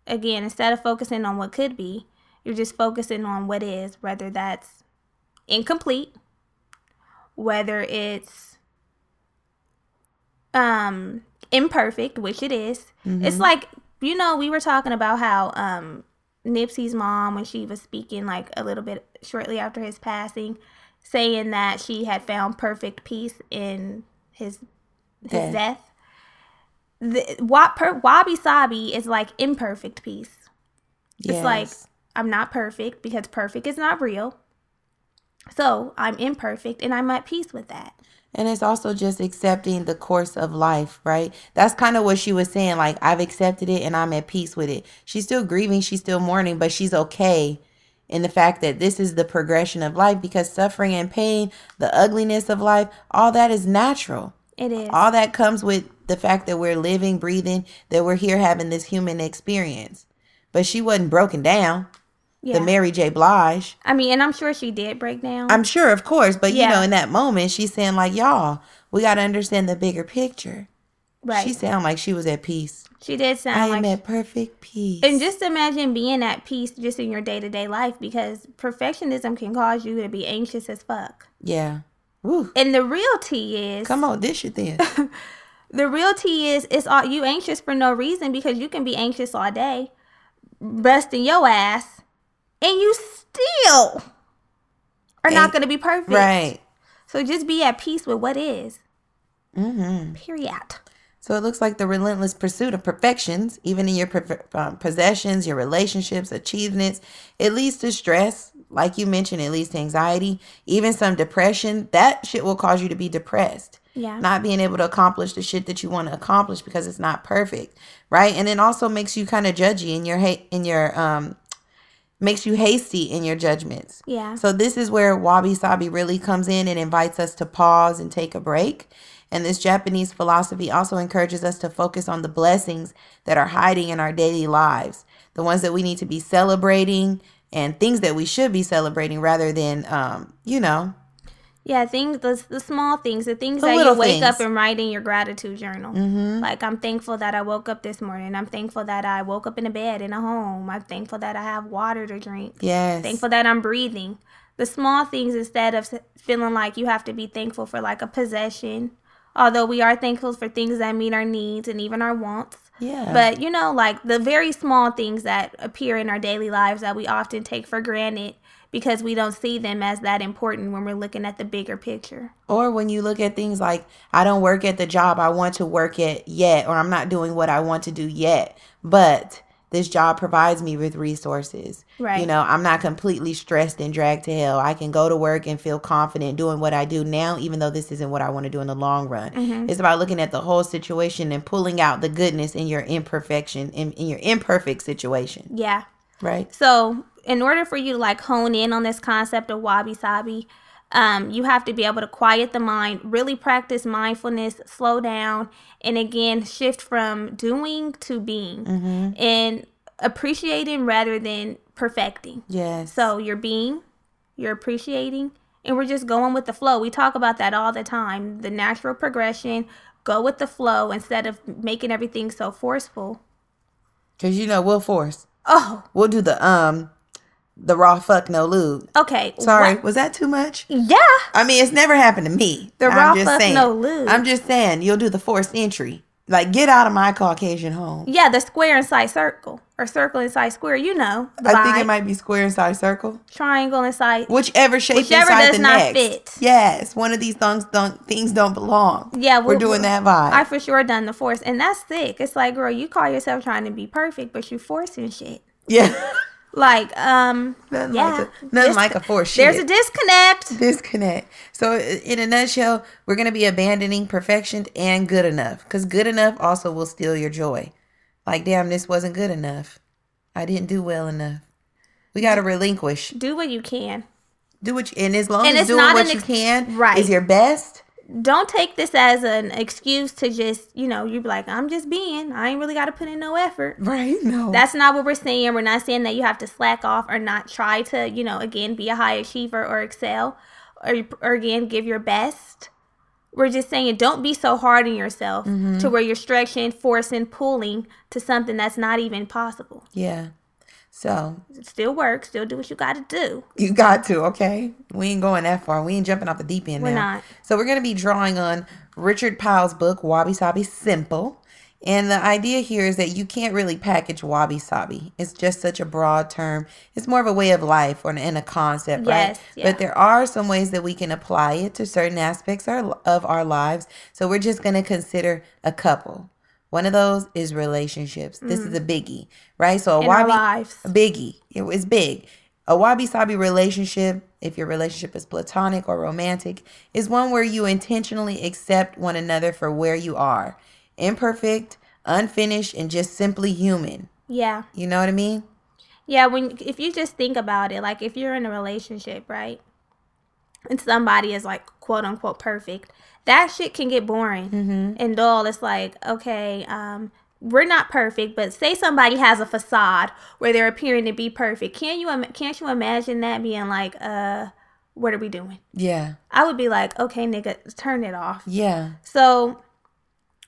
Speaker 2: again, instead of focusing on what could be, you're just focusing on what is, whether that's incomplete, whether it's um imperfect, which it is. It's like, you know, we were talking about how um Nipsey's mom when she was speaking like a little bit shortly after his passing, saying that she had found perfect peace in his his
Speaker 1: Death.
Speaker 2: death. The, Wabi Sabi is like imperfect peace. It's like I'm not perfect because perfect is not real. So I'm imperfect and I'm at peace with that.
Speaker 1: And it's also just accepting the course of life, right? That's kind of what she was saying. Like, I've accepted it and I'm at peace with it. She's still grieving, she's still mourning, but she's okay in the fact that this is the progression of life because suffering and pain, the ugliness of life, all that is natural.
Speaker 2: It is.
Speaker 1: All that comes with the fact that we're living, breathing, that we're here having this human experience. But she wasn't broken down.
Speaker 2: yeah.
Speaker 1: The Mary J. Blige.
Speaker 2: I mean, and I'm sure she did break down.
Speaker 1: I'm sure, of course, but you know, in that moment, she's saying like, "Y'all, we got to understand the bigger picture."
Speaker 2: right.
Speaker 1: She sounded like she was at peace.
Speaker 2: she did sound
Speaker 1: I
Speaker 2: sound
Speaker 1: am
Speaker 2: like
Speaker 1: at perfect peace.
Speaker 2: And just imagine being at peace just in your day to day life because perfectionism can cause you to be anxious as fuck.
Speaker 1: yeah. Woo.
Speaker 2: And the real tea is
Speaker 1: Come on, dish it then.
Speaker 2: the real tea is it's all you anxious for no reason because you can be anxious all day, busting your ass, and you still are not gonna be perfect.
Speaker 1: right.
Speaker 2: So just be at peace with what is.
Speaker 1: Mm-hmm.
Speaker 2: Period.
Speaker 1: So it looks like the relentless pursuit of perfections, even in your per- um, possessions, your relationships, achievements, it leads to stress. Like you mentioned, it leads to anxiety, even some depression. That shit will cause you to be depressed.
Speaker 2: Yeah.
Speaker 1: Not being able to accomplish the shit that you want to accomplish because it's not perfect, right? And it also makes you kind of judgy in your hate in your um makes you hasty in your judgments.
Speaker 2: Yeah.
Speaker 1: So this is where wabi sabi really comes in and invites us to pause and take a break. And this Japanese philosophy also encourages us to focus on the blessings that are hiding in our daily lives, the ones that we need to be celebrating and things that we should be celebrating rather than um, you know,
Speaker 2: Yeah, things the the small things, the things
Speaker 1: The
Speaker 2: that you wake up and write in your gratitude journal.
Speaker 1: Mhm.
Speaker 2: Like I'm thankful that I woke up this morning. I'm thankful that I woke up in a bed in a home. I'm thankful that I have water to drink.
Speaker 1: yes.
Speaker 2: Thankful that I'm breathing. The small things instead of feeling like you have to be thankful for like a possession. Although we are thankful for things that meet our needs and even our wants.
Speaker 1: Yeah.
Speaker 2: But you know, like the very small things that appear in our daily lives that we often take for granted because we don't see them as that important when we're looking at the bigger picture.
Speaker 1: Or when you look at things like, I don't work at the job I want to work at yet, or I'm not doing what I want to do yet, but this job provides me with resources.
Speaker 2: Right.
Speaker 1: You know, I'm not completely stressed and dragged to hell. I can go to work and feel confident doing what I do now, even though this isn't what I want to do in the long run.
Speaker 2: Mm-hmm.
Speaker 1: It's about looking at the whole situation and pulling out the goodness in your imperfection, in, in your imperfect situation.
Speaker 2: Yeah.
Speaker 1: Right?
Speaker 2: So, in order for you to like hone in on this concept of wabi sabi, um, you have to be able to quiet the mind, really practice mindfulness, slow down, and again, shift from doing to being and appreciating rather than perfecting.
Speaker 1: Yes.
Speaker 2: So, you're being, you're appreciating, and we're just going with the flow. We talk about that all the time the natural progression, go with the flow instead of making everything so forceful.
Speaker 1: Because, you know, we'll force.
Speaker 2: Oh,
Speaker 1: We'll do the, um, the raw fuck no lube.
Speaker 2: okay.
Speaker 1: Sorry,
Speaker 2: what-
Speaker 1: was that too much?
Speaker 2: Yeah.
Speaker 1: I mean, it's never happened to me.
Speaker 2: The raw fuck,
Speaker 1: saying.
Speaker 2: no lube.
Speaker 1: I'm just saying, you'll do the forced entry. Like, get out of my Caucasian home.
Speaker 2: Yeah, the square inside circle or circle inside square. You know,
Speaker 1: I think it might be square inside circle.
Speaker 2: triangle inside.
Speaker 1: Whichever shape
Speaker 2: Whichever
Speaker 1: inside
Speaker 2: does
Speaker 1: the
Speaker 2: not
Speaker 1: next.
Speaker 2: fit.
Speaker 1: Yes, one of these things don't things don't belong.
Speaker 2: Yeah,
Speaker 1: we're
Speaker 2: we'll-
Speaker 1: doing that vibe.
Speaker 2: I for sure done the force, and that's sick. It's like, girl, you call yourself trying to be perfect, but you forcing shit.
Speaker 1: yeah,
Speaker 2: Like, um,
Speaker 1: nothing
Speaker 2: yeah,
Speaker 1: like a, nothing
Speaker 2: Dis-
Speaker 1: like a forced
Speaker 2: there's a disconnect.
Speaker 1: disconnect. So, in a nutshell, we're going to be abandoning perfection and good enough because good enough also will steal your joy. Like, damn, this wasn't good enough. I didn't do well enough. We got to relinquish.
Speaker 2: Do what you can.
Speaker 1: Do what you, and as long
Speaker 2: And
Speaker 1: as
Speaker 2: it's
Speaker 1: doing
Speaker 2: not
Speaker 1: what
Speaker 2: an
Speaker 1: you can
Speaker 2: Right.
Speaker 1: is your best.
Speaker 2: Don't take this as an excuse to just, you know, you be like, I'm just being. I ain't really got to put in no effort.
Speaker 1: Right? No.
Speaker 2: That's not what we're saying. We're not saying that you have to slack off or not try to, you know, again, be a high achiever or excel. or, or again, give your best. We're just saying don't be so hard on yourself
Speaker 1: Mm-hmm.
Speaker 2: to where you're stretching, forcing, pulling to something that's not even possible.
Speaker 1: Yeah. So
Speaker 2: It still work. Still do what you got to do.
Speaker 1: you got to, okay? We ain't going that far. We ain't jumping off the deep end
Speaker 2: We're
Speaker 1: now.
Speaker 2: not.
Speaker 1: So we're gonna be drawing on Richard Powell's book, Wabi Sabi Simple. And the idea here is that you can't really package wabi sabi. It's just such a broad term. It's more of a way of life or and a concept, right?
Speaker 2: Yes, yeah.
Speaker 1: But there are some ways that we can apply it to certain aspects of our lives. So we're just going to consider a couple. One of those is relationships. This is a biggie, right? So a
Speaker 2: Mm. In
Speaker 1: wabi a biggie. It was big. A wabi sabi relationship, if your relationship is platonic or romantic, is one where you intentionally accept one another for where you are imperfect, unfinished, and just simply human.
Speaker 2: Yeah.
Speaker 1: You know what I mean?
Speaker 2: Yeah, when if you just think about it, like if you're in a relationship, right? And somebody is like quote unquote perfect, that shit can get boring and dull. It's like, okay, um, we're not perfect, but say somebody has a facade where they're appearing to be perfect. Can you im- can't you imagine that being like, uh, what are we doing?
Speaker 1: Yeah.
Speaker 2: I would be like, okay, nigga, turn it off.
Speaker 1: Yeah.
Speaker 2: So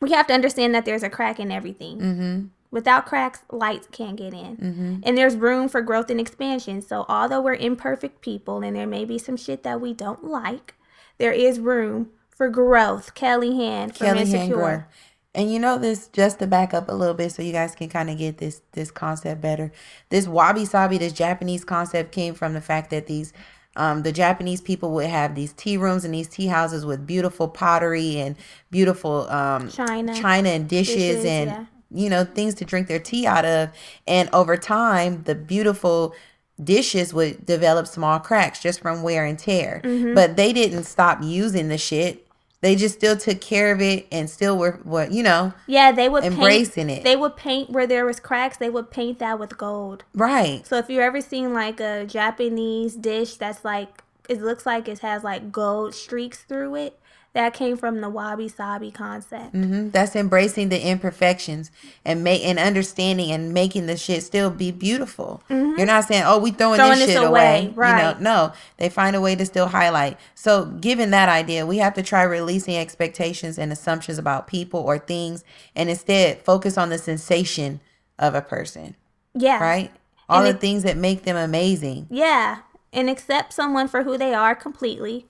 Speaker 2: we have to understand that there's a crack in everything.
Speaker 1: Mm-hmm.
Speaker 2: Without cracks, lights can't get in.
Speaker 1: Mm-hmm.
Speaker 2: And there's room for growth and expansion. So, although we're imperfect people and there may be some shit that we don't like, there is room for growth. Kelly Hand from
Speaker 1: Kelly
Speaker 2: Insecure.
Speaker 1: And you know this just to back up a little bit so you guys can kind of get this this concept better. This wabi sabi, this Japanese concept came from the fact that these um, the Japanese people would have these tea rooms and these tea houses with beautiful pottery and beautiful um,
Speaker 2: China.
Speaker 1: china and dishes,
Speaker 2: Dishes,
Speaker 1: and
Speaker 2: yeah.
Speaker 1: You know things to drink their tea out of. And over time, the beautiful dishes would develop small cracks just from wear and tear.
Speaker 2: Mm-hmm.
Speaker 1: But they didn't stop using the shit. They just still took care of it and still were what you know
Speaker 2: Yeah, they would
Speaker 1: Embracing
Speaker 2: paint,
Speaker 1: it.
Speaker 2: They would paint where there was cracks. They would paint that with gold.
Speaker 1: right.
Speaker 2: So if you ever seen like a Japanese dish that's like it looks like it has like gold streaks through it, that came from the wabi sabi concept.
Speaker 1: hmm That's embracing the imperfections and make and understanding and making the shit still be beautiful. You're not saying, "Oh, we throwing,
Speaker 2: Mm-hmm. Throwing
Speaker 1: this
Speaker 2: this
Speaker 1: shit away."
Speaker 2: away, right.
Speaker 1: You know, no, they find a way to still highlight. So, given that idea, we have to try releasing expectations and assumptions about people or things, and instead focus on the sensation of a person.
Speaker 2: Yeah.
Speaker 1: Right? All
Speaker 2: And
Speaker 1: the
Speaker 2: it-
Speaker 1: things that make them amazing.
Speaker 2: Yeah, and accept someone for who they are completely,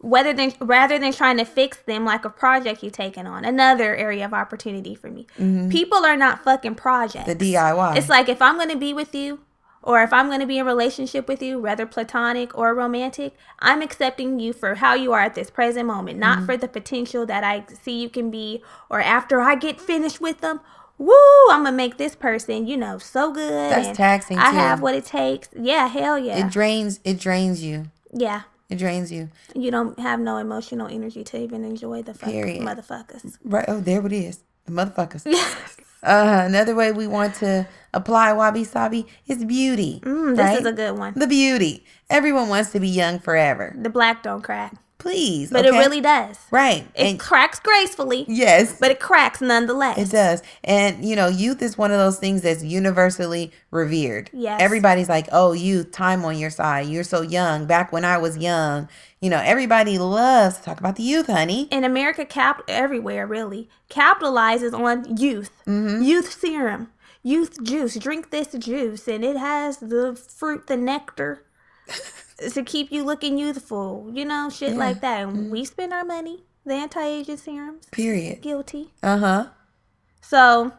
Speaker 2: whether than rather than trying to fix them like a project you're taking on. Another area of opportunity for me. People are not fucking projects.
Speaker 1: Mm-hmm. The DIY.
Speaker 2: It's like if I'm gonna be with you, or if I'm gonna be in a relationship with you, whether platonic or romantic, I'm accepting you for how you are at this present moment, not
Speaker 1: Mm-hmm.
Speaker 2: for the potential that I see you can be, or after I get finished with them. Woo! I'm gonna make this person, you know, so good.
Speaker 1: That's taxing,
Speaker 2: I
Speaker 1: too.
Speaker 2: have what it takes. Yeah, hell yeah.
Speaker 1: It drains. It drains you.
Speaker 2: Yeah.
Speaker 1: It drains you.
Speaker 2: You don't have no emotional energy to even enjoy the fuck
Speaker 1: Period.
Speaker 2: motherfuckers.
Speaker 1: Right. Oh, there it is. The motherfuckers.
Speaker 2: Yes.
Speaker 1: Uh, another way we want to apply wabi sabi is beauty.
Speaker 2: Mm, this
Speaker 1: right?
Speaker 2: is a good one.
Speaker 1: the beauty. Everyone wants to be young forever.
Speaker 2: The black don't crack.
Speaker 1: Please,
Speaker 2: But
Speaker 1: okay?
Speaker 2: it really does.
Speaker 1: right.
Speaker 2: It
Speaker 1: and
Speaker 2: cracks gracefully,
Speaker 1: yes,
Speaker 2: but it cracks nonetheless.
Speaker 1: it does. And you know, youth is one of those things that's universally revered.
Speaker 2: Yes.
Speaker 1: everybody's like, "Oh, youth, time on your side. You're so young." Back when I was young, you know, everybody loves to talk about the youth, honey.
Speaker 2: And America cap everywhere really capitalizes on youth.
Speaker 1: Mm-hmm.
Speaker 2: Youth serum. Youth juice. Drink this juice and it has the fruit, the nectar to keep you looking youthful. You know, shit
Speaker 1: Yeah.
Speaker 2: like that.
Speaker 1: Mm-hmm.
Speaker 2: And we spend our money. The anti-aging serums.
Speaker 1: Period.
Speaker 2: Guilty.
Speaker 1: Uh huh.
Speaker 2: So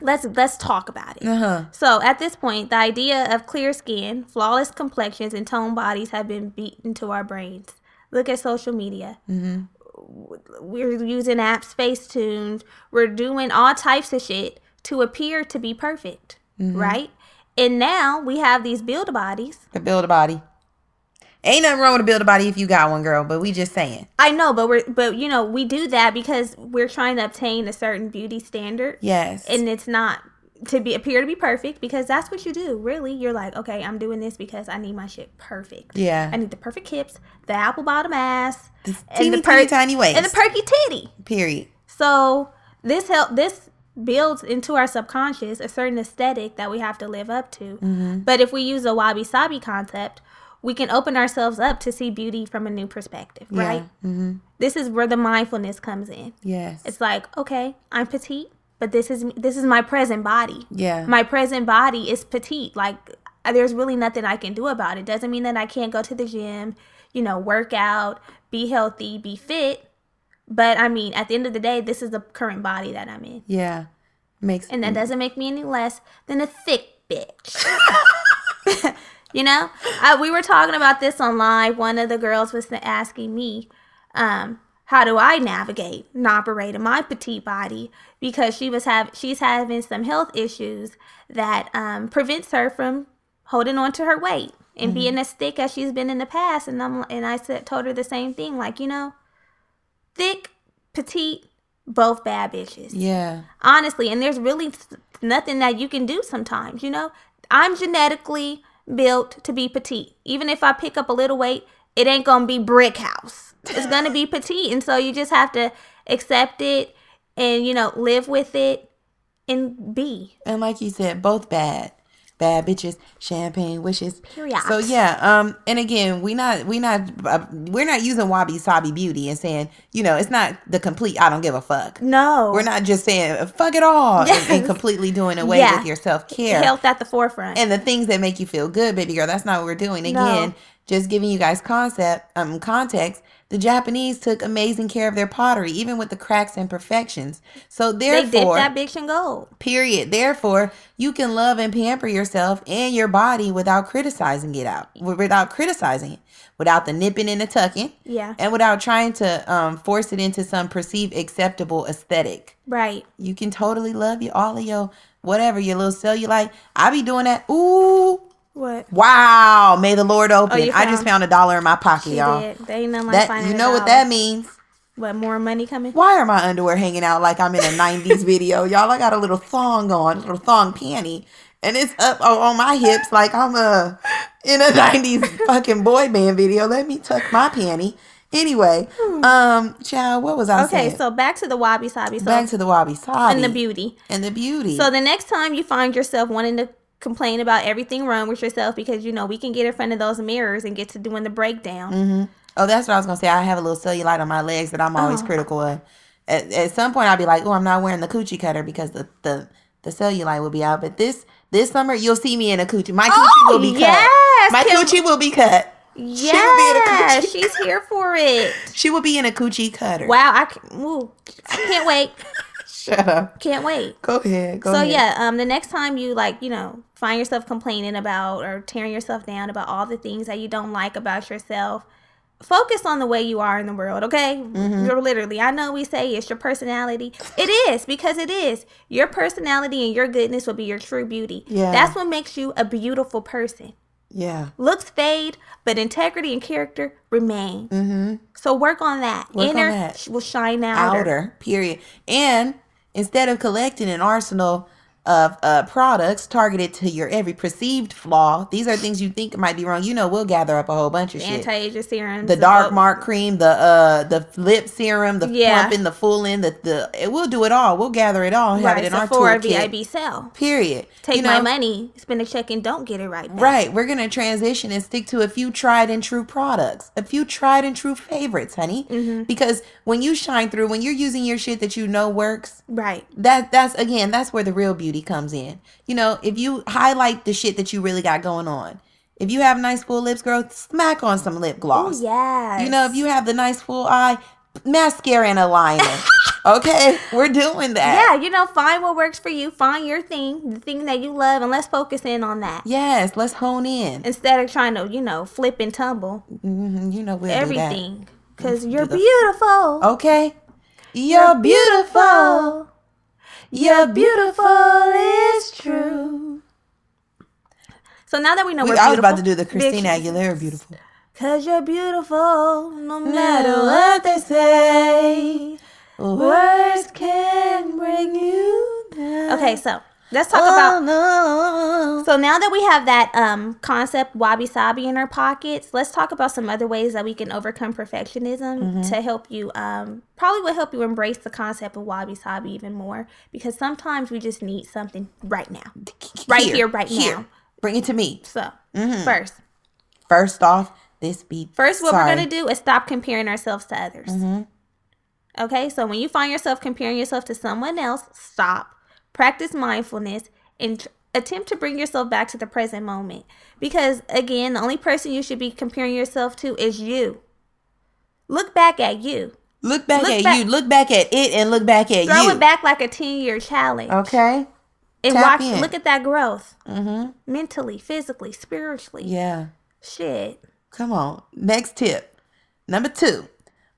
Speaker 2: let's let's talk about it.
Speaker 1: Uh huh.
Speaker 2: So at this point, the idea of clear skin, flawless complexions, and toned bodies have been beaten to our brains. Look at social media.
Speaker 1: Mm-hmm.
Speaker 2: We're using apps, Facetune. We're doing all types of shit to appear to be perfect,
Speaker 1: Mm-hmm.
Speaker 2: right? And now we have these build a bodies.
Speaker 1: To build a body. Ain't nothing wrong with a build a body if you got one, girl. But we just saying.
Speaker 2: I know, but we're but you know we do that because we're trying to obtain a certain beauty standard.
Speaker 1: Yes.
Speaker 2: and it's not to be appear to be perfect because that's what you do really you're like okay i'm doing this because i need my shit perfect
Speaker 1: yeah.
Speaker 2: i need the perfect hips the apple bottom ass and
Speaker 1: teeny,
Speaker 2: the
Speaker 1: teeny,
Speaker 2: per-
Speaker 1: tiny waist.
Speaker 2: and the perky titty
Speaker 1: Period.
Speaker 2: so this help this builds into our subconscious a certain aesthetic that we have to live up to
Speaker 1: Mm-hmm.
Speaker 2: but if we use a wabi sabi concept we can open ourselves up to see beauty from a new perspective, right?
Speaker 1: Mm-hmm.
Speaker 2: This is where the mindfulness comes in.
Speaker 1: Yes.
Speaker 2: It's like, okay, I'm petite, but this is this is my present body.
Speaker 1: yeah.
Speaker 2: My present body is petite. Like uh, there's really nothing I can do about it. Doesn't mean that I can't go to the gym, you know, work out, be healthy, be fit. But I mean, at the end of the day, this is the current body that I'm in.
Speaker 1: yeah. Makes
Speaker 2: And that doesn't make me any less than a thick bitch. you know, uh, we were talking about this on live. One of the girls was asking me, um, how do I navigate and operate in my petite body because she was have she's having some health issues that um, prevents her from holding on to her weight and being as thick as she's been in the past. And I'm and I said told her the same thing, like you know, thick, petite, both bad bitches.
Speaker 1: Yeah.
Speaker 2: honestly and there's really th- nothing that you can do sometimes you know? I'm genetically built to be petite. Even if i pick up a little weight it ain't gonna be brick house. It's gonna be petite and so you just have to accept it and you know live with it and be.
Speaker 1: And like you said, both bad. Bad bitches, champagne wishes.
Speaker 2: Period.
Speaker 1: So yeah, um, and again, we not we not uh, we're not using wabi sabi beauty and saying you know it's not the complete. I don't give a fuck.
Speaker 2: no
Speaker 1: We're not just saying fuck it all and- and, completely doing away
Speaker 2: Yeah.
Speaker 1: with your self care
Speaker 2: health at the forefront
Speaker 1: and the things that make you feel good, baby girl. That's not what we're doing.
Speaker 2: No.
Speaker 1: Again, just giving you guys concept, um, context. The Japanese took amazing care of their pottery, even with the cracks and imperfections. So therefore,
Speaker 2: they dipped that bitch in gold
Speaker 1: period. Therefore, you can love and pamper yourself and your body without criticizing it out, without criticizing it, without the nipping and the tucking,
Speaker 2: yeah
Speaker 1: and without trying to um, force it into some perceived acceptable aesthetic.
Speaker 2: right
Speaker 1: You can totally love you all of your whatever your little cellulite. I be doing that. Ooh,
Speaker 2: what
Speaker 1: wow! May the Lord open.
Speaker 2: you
Speaker 1: I just
Speaker 2: found-
Speaker 1: a dollar in my pocket,
Speaker 2: she
Speaker 1: y'all.
Speaker 2: did they ain't nothing like
Speaker 1: That you know what that means.
Speaker 2: what more money coming
Speaker 1: Why are my underwear hanging out like I'm in a 90s video? Y'all, I got a little thong on, a little thong panty, and it's up on my hips like I'm a in a 90s fucking boy band video. Let me tuck my panty. Anyway, um, child, what was I
Speaker 2: Hmm. okay
Speaker 1: saying?
Speaker 2: so back to the wabi sabi so
Speaker 1: Back to the wabi sabi
Speaker 2: and the beauty
Speaker 1: and the beauty.
Speaker 2: So the next time you find yourself wanting to complain about everything wrong with yourself because you know we can get in front of those mirrors and get to doing the breakdown.
Speaker 1: hmm Oh, that's what I was gonna say. I have a little cellulite on my legs that I'm always
Speaker 2: Oh.
Speaker 1: critical of. At, at some point, I'll be like, "Oh, I'm not wearing the coochie cutter because the the the cellulite will be out." But this this summer, you'll see me in a coochie. My coochie
Speaker 2: Oh,
Speaker 1: will be cut.
Speaker 2: yes,
Speaker 1: My
Speaker 2: Kim-
Speaker 1: coochie will be cut.
Speaker 2: Yeah,
Speaker 1: coochie
Speaker 2: she's here for it.
Speaker 1: She will be in a coochie cutter.
Speaker 2: Wow, I can, ooh, I can't wait.
Speaker 1: Shut up.
Speaker 2: Can't wait.
Speaker 1: Go ahead. Go
Speaker 2: so
Speaker 1: ahead.
Speaker 2: yeah, um, the next time you like, you know, find yourself complaining about or tearing yourself down about all the things that you don't like about yourself, focus on the way you are in the world. Okay,
Speaker 1: Mm-hmm.
Speaker 2: you're literally. I know we say it's your personality. It is because it is your personality and your goodness will be your true beauty.
Speaker 1: Yeah.
Speaker 2: that's what makes you a beautiful person.
Speaker 1: Yeah.
Speaker 2: Looks fade, but integrity and character remain.
Speaker 1: Mm-hmm.
Speaker 2: So work on that.
Speaker 1: Work on
Speaker 2: Inner
Speaker 1: that.
Speaker 2: will shine out.
Speaker 1: Outer. Period. And instead of collecting an arsenal of uh, products targeted to your every perceived flaw, these are things you think might be wrong. You know, we'll gather up a whole bunch of shit.
Speaker 2: Anti-aging serums.
Speaker 1: the dark mark cream, the uh the lip serum, the
Speaker 2: Yeah.
Speaker 1: plumping, the fooling, the the it, we'll do it all. We'll gather it all have
Speaker 2: Right,
Speaker 1: it in our
Speaker 2: Sephora
Speaker 1: toolkit.
Speaker 2: VIB sell.
Speaker 1: Period.
Speaker 2: Take
Speaker 1: You
Speaker 2: my money, spend a check, and don't get it right. back.
Speaker 1: Right. We're gonna transition and stick to a few tried and true products, a few tried and true favorites, honey.
Speaker 2: Mm-hmm.
Speaker 1: Because when you shine through, when you're using your shit that you know works,
Speaker 2: Right.
Speaker 1: that that's again, that's where the real beauty comes in. You know, if you highlight the shit that you really got going on, if you have nice full lips, girl, smack on some lip gloss.
Speaker 2: yeah.
Speaker 1: You know, if you have the nice full eye, mascara and a liner. okay, we're doing that.
Speaker 2: Yeah, you know, find what works for you. Find your thing, the thing that you love, and let's focus in on that
Speaker 1: Yes, let's hone in.
Speaker 2: instead of trying to, you know, flip and tumble
Speaker 1: hmm you know, we'll
Speaker 2: everything. Because you're
Speaker 1: the-
Speaker 2: beautiful.
Speaker 1: Okay. You're beautiful. You're beautiful. It's true.
Speaker 2: So now that we know
Speaker 1: We,
Speaker 2: we're
Speaker 1: I was about to do the Christina Aguilera beautiful.
Speaker 2: Cause you're beautiful, no matter what
Speaker 1: they say, words can bring you down.
Speaker 2: Okay, so let's talk
Speaker 1: Oh,
Speaker 2: about
Speaker 1: no.
Speaker 2: So now that we have that um concept wabi sabi in our pockets, let's talk about some other ways that we can overcome perfectionism
Speaker 1: Mm-hmm.
Speaker 2: to help you um probably will help you embrace the concept of wabi sabi even more because sometimes we just need something right now. Right here, right now.
Speaker 1: Bring it to me.
Speaker 2: So
Speaker 1: Mhm.
Speaker 2: first,
Speaker 1: First off, this be
Speaker 2: First, what
Speaker 1: sorry.
Speaker 2: we're gonna do is stop comparing ourselves to others.
Speaker 1: Mhm.
Speaker 2: Okay, so when you find yourself comparing yourself to someone else, stop. Practice mindfulness and tr- attempt to bring yourself back to the present moment. Because again, the only person you should be comparing yourself to is you. Look back at you.
Speaker 1: Look back
Speaker 2: Look
Speaker 1: at
Speaker 2: back-
Speaker 1: you. Look back at it and look back at
Speaker 2: Throw
Speaker 1: you.
Speaker 2: Throw it back like a 10 year challenge.
Speaker 1: Okay.
Speaker 2: And
Speaker 1: Tap
Speaker 2: watch,
Speaker 1: in.
Speaker 2: look at that growth
Speaker 1: Mm-hmm.
Speaker 2: mentally, physically, spiritually.
Speaker 1: Yeah.
Speaker 2: Shit.
Speaker 1: Come on. Next tip. Number two,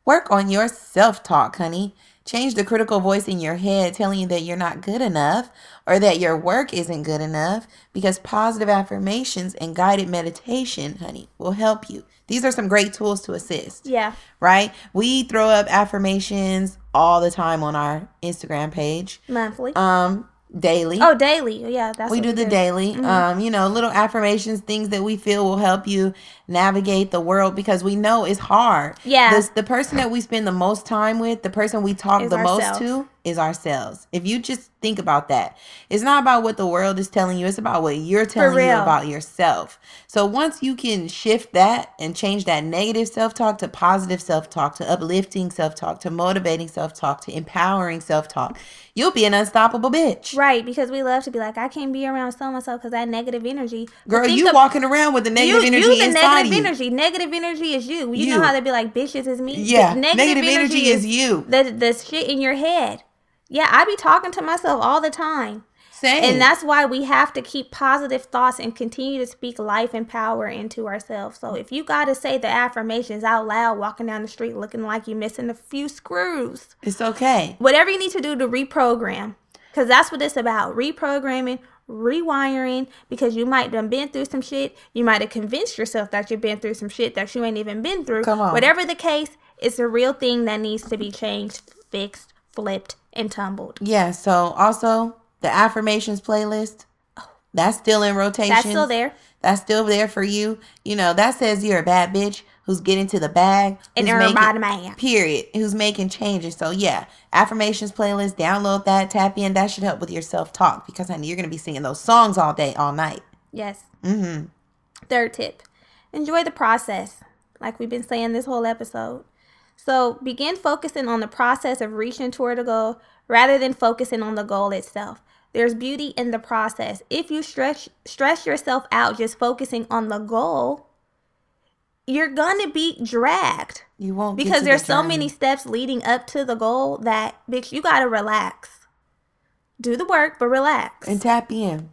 Speaker 1: work on your self talk, honey. Change the critical voice in your head telling you that you're not good enough or that your work isn't good enough because positive affirmations and guided meditation, honey, will help you. These are some great tools to assist,
Speaker 2: Yeah.
Speaker 1: right? We throw up affirmations all the time on our Instagram page,
Speaker 2: Monthly.
Speaker 1: um, daily.
Speaker 2: Oh, daily. Yeah, that's
Speaker 1: we do the daily.
Speaker 2: Mm-hmm.
Speaker 1: um you know little affirmations things that we feel will help you navigate the world because we know it's hard.
Speaker 2: Yeah.
Speaker 1: the, the person that we spend the most time with the person we talk
Speaker 2: Is
Speaker 1: the most to is ourselves. If you just think about that it's not about what the world is telling you it's about what you're telling you about yourself. So once you can shift that and change that negative self-talk to positive self-talk to uplifting self-talk to motivating self-talk to empowering self-talk you'll be an unstoppable bitch
Speaker 2: Right, because we love to be like, I can't be around so and so because that negative energy.
Speaker 1: Girl, you
Speaker 2: of-
Speaker 1: walking around with the negative
Speaker 2: you,
Speaker 1: energy
Speaker 2: you the
Speaker 1: inside
Speaker 2: negative
Speaker 1: you.
Speaker 2: energy. Negative energy is you. You,
Speaker 1: You.
Speaker 2: know how they be like, bitches is me.
Speaker 1: Yeah,
Speaker 2: The
Speaker 1: negative, energy, is, you.
Speaker 2: The the shit in your head. Yeah, I be talking to myself all the time.
Speaker 1: Same.
Speaker 2: And that's why we have to keep positive thoughts and continue to speak life and power into ourselves. So if you got to say the affirmations out loud, walking down the street looking like you're missing a few screws,
Speaker 1: it's okay.
Speaker 2: whatever you need to do to reprogram, because that's what it's about reprogramming, rewiring, because you might have been through some shit. You might have convinced yourself that you've been through some shit that you ain't even been through.
Speaker 1: Come on.
Speaker 2: Whatever the case, it's a real thing that needs to be changed, fixed, flipped, and tumbled.
Speaker 1: Yeah. So also the affirmations playlist, that's still in rotation.
Speaker 2: That's still there.
Speaker 1: That's still there for you. You know that says you're a bad bitch who's getting to the bag
Speaker 2: And everybody
Speaker 1: making-
Speaker 2: man.
Speaker 1: Period. Who's making changes. So yeah, affirmations playlist. Download that. Tap in. That should help with your self talk because honey, you're gonna be singing those songs all day, all night.
Speaker 2: Yes.
Speaker 1: Mm-hmm.
Speaker 2: Third tip enjoy the process, like we've been saying this whole episode. So begin focusing on the process of reaching toward a goal rather than focusing on the goal itself. There's beauty in the process. If you stretch stress yourself out just focusing on the goal, you're gonna be dragged
Speaker 1: You won't
Speaker 2: because
Speaker 1: to the
Speaker 2: there's so many steps leading up to the goal that bitch you gotta relax. Do the work, but relax.
Speaker 1: and tap in.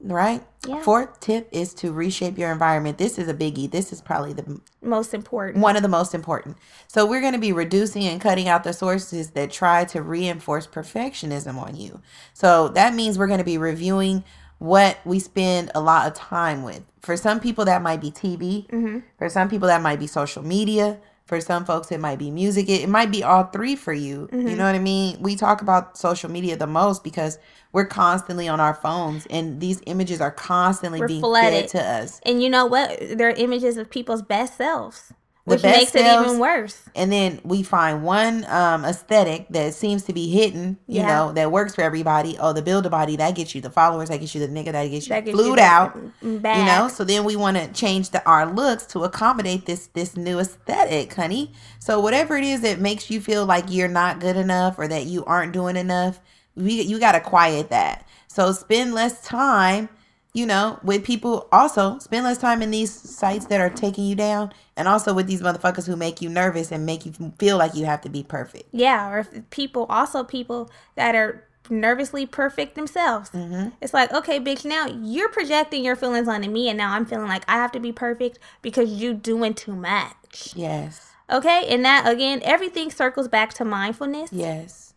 Speaker 1: Right?
Speaker 2: Yeah.
Speaker 1: Fourth tip is to reshape your environment. This is a biggie. This is probably the
Speaker 2: Most important.
Speaker 1: one of the most important. So we're going to be reducing and cutting out the sources that try to reinforce perfectionism on you. So that means we're going to be reviewing what we spend a lot of time with. For some people that might be TV.
Speaker 2: Mm-hmm.
Speaker 1: For some people that might be social media. For some folks it might be music. It, it might be all three for you.
Speaker 2: Mm-hmm.
Speaker 1: You know what I mean? We talk about social media the most because we're constantly on our phones and these images are constantly
Speaker 2: We're
Speaker 1: being
Speaker 2: flooded.
Speaker 1: fed to us.
Speaker 2: And you know what? They're images of people's best selves, which makes it even worse.
Speaker 1: and then we find one um aesthetic that seems to be hidden, you
Speaker 2: Yeah.
Speaker 1: know, that works for everybody. Oh, the build a body that gets you the followers, that gets you the nigga, that gets you
Speaker 2: That you
Speaker 1: flued
Speaker 2: the
Speaker 1: out.
Speaker 2: bag.
Speaker 1: You know, so then we want to change the our looks to accommodate this this new aesthetic, honey. So whatever it is that makes you feel like you're not good enough or that you aren't doing enough, we you got to quiet that. So spend less time, you know, with people. Also, spend less time in these sites that are taking you down, and also with these motherfuckers who make you nervous and make you feel like you have to be perfect.
Speaker 2: Yeah, or if people, also people that are nervously perfect themselves.
Speaker 1: Mm-hmm.
Speaker 2: It's like, okay, bitch, now you're projecting your feelings onto me, and now I'm feeling like I have to be perfect because you doing too much.
Speaker 1: Yes,
Speaker 2: Okay, and that again, everything circles back to mindfulness.
Speaker 1: yes,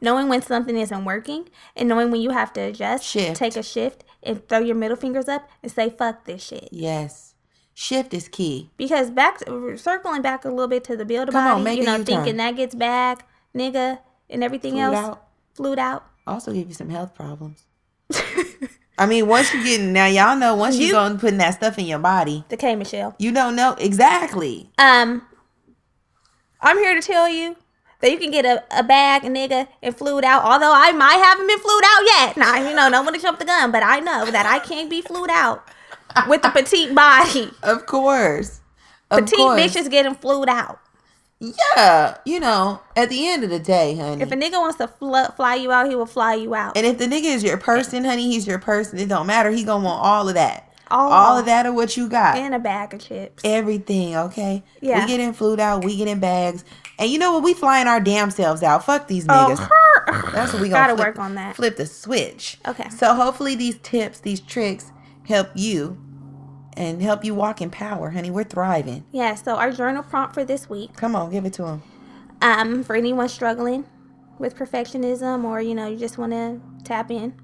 Speaker 2: knowing when something isn't working and knowing when you have to adjust,
Speaker 1: Shift.
Speaker 2: take a shift, and throw your middle fingers up and say fuck this shit.
Speaker 1: yes. Shift is key.
Speaker 2: Because back circling back a little bit to the build a
Speaker 1: Come on,
Speaker 2: body,
Speaker 1: make
Speaker 2: you know,
Speaker 1: U-turn.
Speaker 2: thinking that gets back, nigga, and everything
Speaker 1: Flued
Speaker 2: else,
Speaker 1: out.
Speaker 2: flued out.
Speaker 1: Also give you some health problems. I mean, once you get now, y'all know once you,
Speaker 2: You-
Speaker 1: go and putting that stuff in your body,
Speaker 2: The K Michelle.
Speaker 1: you don't know exactly.
Speaker 2: Um, I'm here to tell you that you can get a, a bag, nigga, and flued out. Although I might haven't been flued out yet. Now, you know, don't want to jump the gun, but I know that I can't be flued out. With the petite body.
Speaker 1: Of course. Of
Speaker 2: Petite
Speaker 1: course.
Speaker 2: bitches getting flued out.
Speaker 1: Yeah. You know, at the end of the day, honey.
Speaker 2: If a nigga wants to fl- fly you out, he will fly you out.
Speaker 1: and if the nigga is your person, honey, he's your person. It don't matter. He gonna want all of that.
Speaker 2: All,
Speaker 1: All of that of what you got.
Speaker 2: and a bag of chips.
Speaker 1: Everything, okay?
Speaker 2: Yeah.
Speaker 1: We getting flued out, we getting bags. And you know what? We flying our damn selves out. Fuck these
Speaker 2: Oh,
Speaker 1: niggas.
Speaker 2: her.
Speaker 1: That's what we gonna
Speaker 2: gotta
Speaker 1: flip,
Speaker 2: work on that.
Speaker 1: Flip the switch.
Speaker 2: Okay.
Speaker 1: So hopefully these tips, these tricks help you and help you walk in power, honey. We're thriving.
Speaker 2: Yeah. So our journal prompt for this week,
Speaker 1: Come on, give it to him.
Speaker 2: um, for anyone struggling with perfectionism or you know you just want to tap in,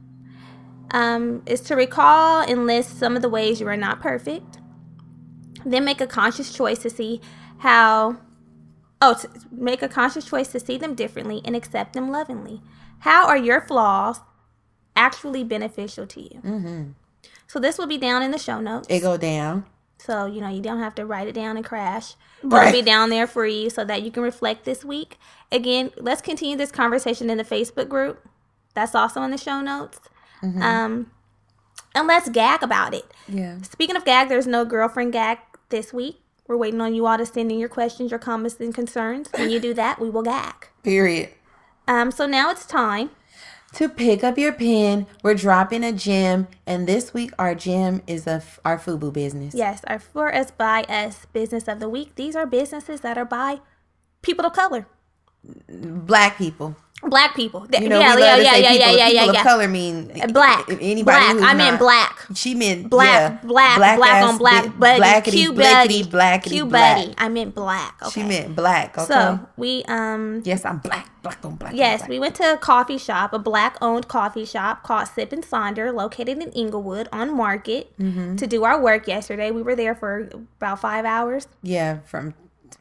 Speaker 2: um, is to recall and list some of the ways you are not perfect. Then make a conscious choice to see how. Oh, to make a conscious choice to see them differently and accept them lovingly. How are your flaws actually beneficial to you?
Speaker 1: Mm-hmm.
Speaker 2: So this will be down in the show notes.
Speaker 1: It go down.
Speaker 2: So, you know, you don't have to write it down and crash.
Speaker 1: Right.
Speaker 2: It'll be down there for you so that you can reflect this week. Again, let's continue this conversation in the Facebook group. That's also in the show notes.
Speaker 1: Mhm.
Speaker 2: Um, and let's gag about it.
Speaker 1: yeah.
Speaker 2: Speaking of gag, there's no girlfriend gag this week. We're waiting on you all to send in your questions, your comments, and concerns. When you do that, we will gag.
Speaker 1: Period.
Speaker 2: Um, so now it's time.
Speaker 1: To pick up your pen, we're dropping a gem, and this week our gem is a f- our FUBU business.
Speaker 2: Yes, our for us by us business of the week. These are businesses that are by people of color,
Speaker 1: Black people.
Speaker 2: Black people. Th-
Speaker 1: You know,
Speaker 2: yeah, yeah, yeah, yeah,
Speaker 1: people,
Speaker 2: yeah, yeah,
Speaker 1: people
Speaker 2: yeah,
Speaker 1: of
Speaker 2: yeah.
Speaker 1: color mean
Speaker 2: Uh, Black,
Speaker 1: anybody
Speaker 2: black. I meant black.
Speaker 1: She meant
Speaker 2: Black,
Speaker 1: yeah,
Speaker 2: black, black, on
Speaker 1: ass
Speaker 2: black, buddy,
Speaker 1: blackety,
Speaker 2: Q buddy,
Speaker 1: blackety,
Speaker 2: Q
Speaker 1: black.
Speaker 2: buddy. I meant black. Okay.
Speaker 1: She meant black. Okay.
Speaker 2: So we um
Speaker 1: yes, I'm black. Black on black. on
Speaker 2: yes
Speaker 1: black.
Speaker 2: we went to a coffee shop, a black owned coffee shop called Sip and Sonder, located in Inglewood on Market,
Speaker 1: Mm-hmm.
Speaker 2: to do our work yesterday. We were there for about five hours.
Speaker 1: Yeah, from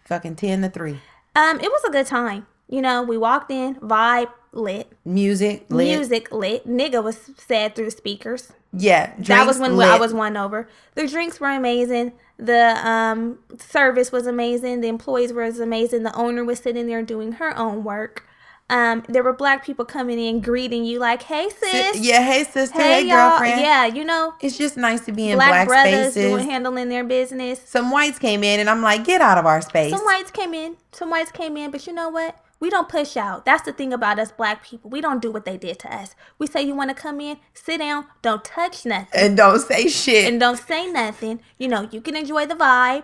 Speaker 1: fucking ten to three.
Speaker 2: Um, it was a good time. You know, we walked in, vibe lit,
Speaker 1: Music, lit.
Speaker 2: music lit. Nigga was said through speakers.
Speaker 1: Yeah,
Speaker 2: that was when
Speaker 1: lit.
Speaker 2: I was won over. The drinks were amazing. The um, service was amazing. The employees were amazing. The owner was sitting there doing her own work. Um, there were black people coming in greeting you like, "Hey sis,
Speaker 1: Yeah, hey sister,
Speaker 2: hey,
Speaker 1: hey, girlfriend.
Speaker 2: yeah, you know,
Speaker 1: It's just nice to be in
Speaker 2: black,
Speaker 1: black,
Speaker 2: brothers
Speaker 1: spaces.
Speaker 2: doing handling their business."
Speaker 1: Some whites came in, and I'm like, get out of our space.
Speaker 2: Some whites came in, some whites came in, but you know what? We don't push out. That's the thing about us black people. We don't do what they did to us. We say you want to come in, sit down, don't touch nothing.
Speaker 1: and don't say shit.
Speaker 2: and don't say nothing. You know, you can enjoy the vibe,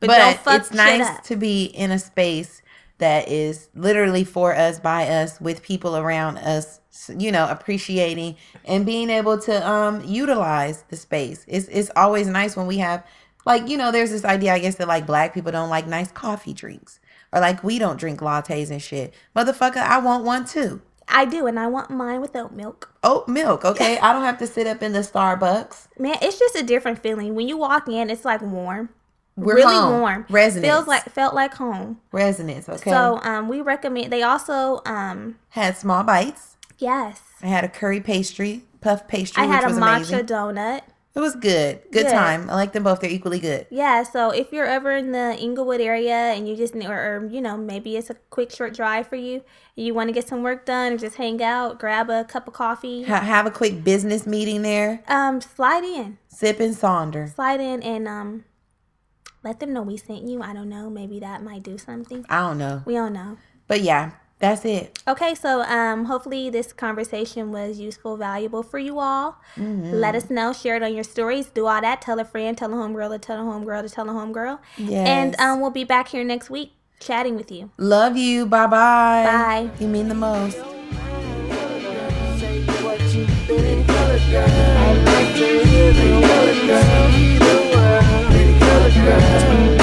Speaker 2: but,
Speaker 1: but
Speaker 2: don't fuck
Speaker 1: it's nice to be in a space that is literally for us by us with people around us you know appreciating and being able to um utilize the space it's it's always nice when we have like you know there's this idea i guess that like black people don't like nice coffee drinks or like we don't drink lattes and shit motherfucker i want one too
Speaker 2: I do, and I want mine with oat milk.
Speaker 1: oat milk okay i don't have to sit up in the starbucks
Speaker 2: Man, it's just a different feeling. When you walk in, it's like warm,
Speaker 1: we're
Speaker 2: really
Speaker 1: home.
Speaker 2: warm.
Speaker 1: resonance
Speaker 2: Feels like felt like home.
Speaker 1: resonance okay
Speaker 2: So, um, we recommend. They also, um,
Speaker 1: had small bites
Speaker 2: yes,
Speaker 1: I had a curry pastry, puff pastry,
Speaker 2: I had a matcha
Speaker 1: amazing.
Speaker 2: donut.
Speaker 1: It was good. Good
Speaker 2: Good.
Speaker 1: time. I like them both. They're equally good.
Speaker 2: Yeah, so if you're ever in the Inglewood area and you just, or, or you know, maybe it's a quick short drive for you, and you want to get some work done or just hang out, grab a cup of coffee,
Speaker 1: Ha- have a quick business meeting there.
Speaker 2: um, slide in.
Speaker 1: Sip and Sonder.
Speaker 2: slide in and um let them know we sent you. I don't know. Maybe that might do something.
Speaker 1: I don't know.
Speaker 2: We don't know.
Speaker 1: But yeah, that's it.
Speaker 2: Okay, so um, hopefully this conversation was useful, valuable for you all.
Speaker 1: Mm-hmm.
Speaker 2: Let us know, share it on your stories, do all that. Tell a friend, tell a homegirl, to tell a homegirl, to tell a homegirl.
Speaker 1: Yes.
Speaker 2: And um, we'll be back here next week chatting with you.
Speaker 1: Love you. Bye
Speaker 2: bye. Bye.
Speaker 1: You mean the most. I like to hear the girl, the color girl.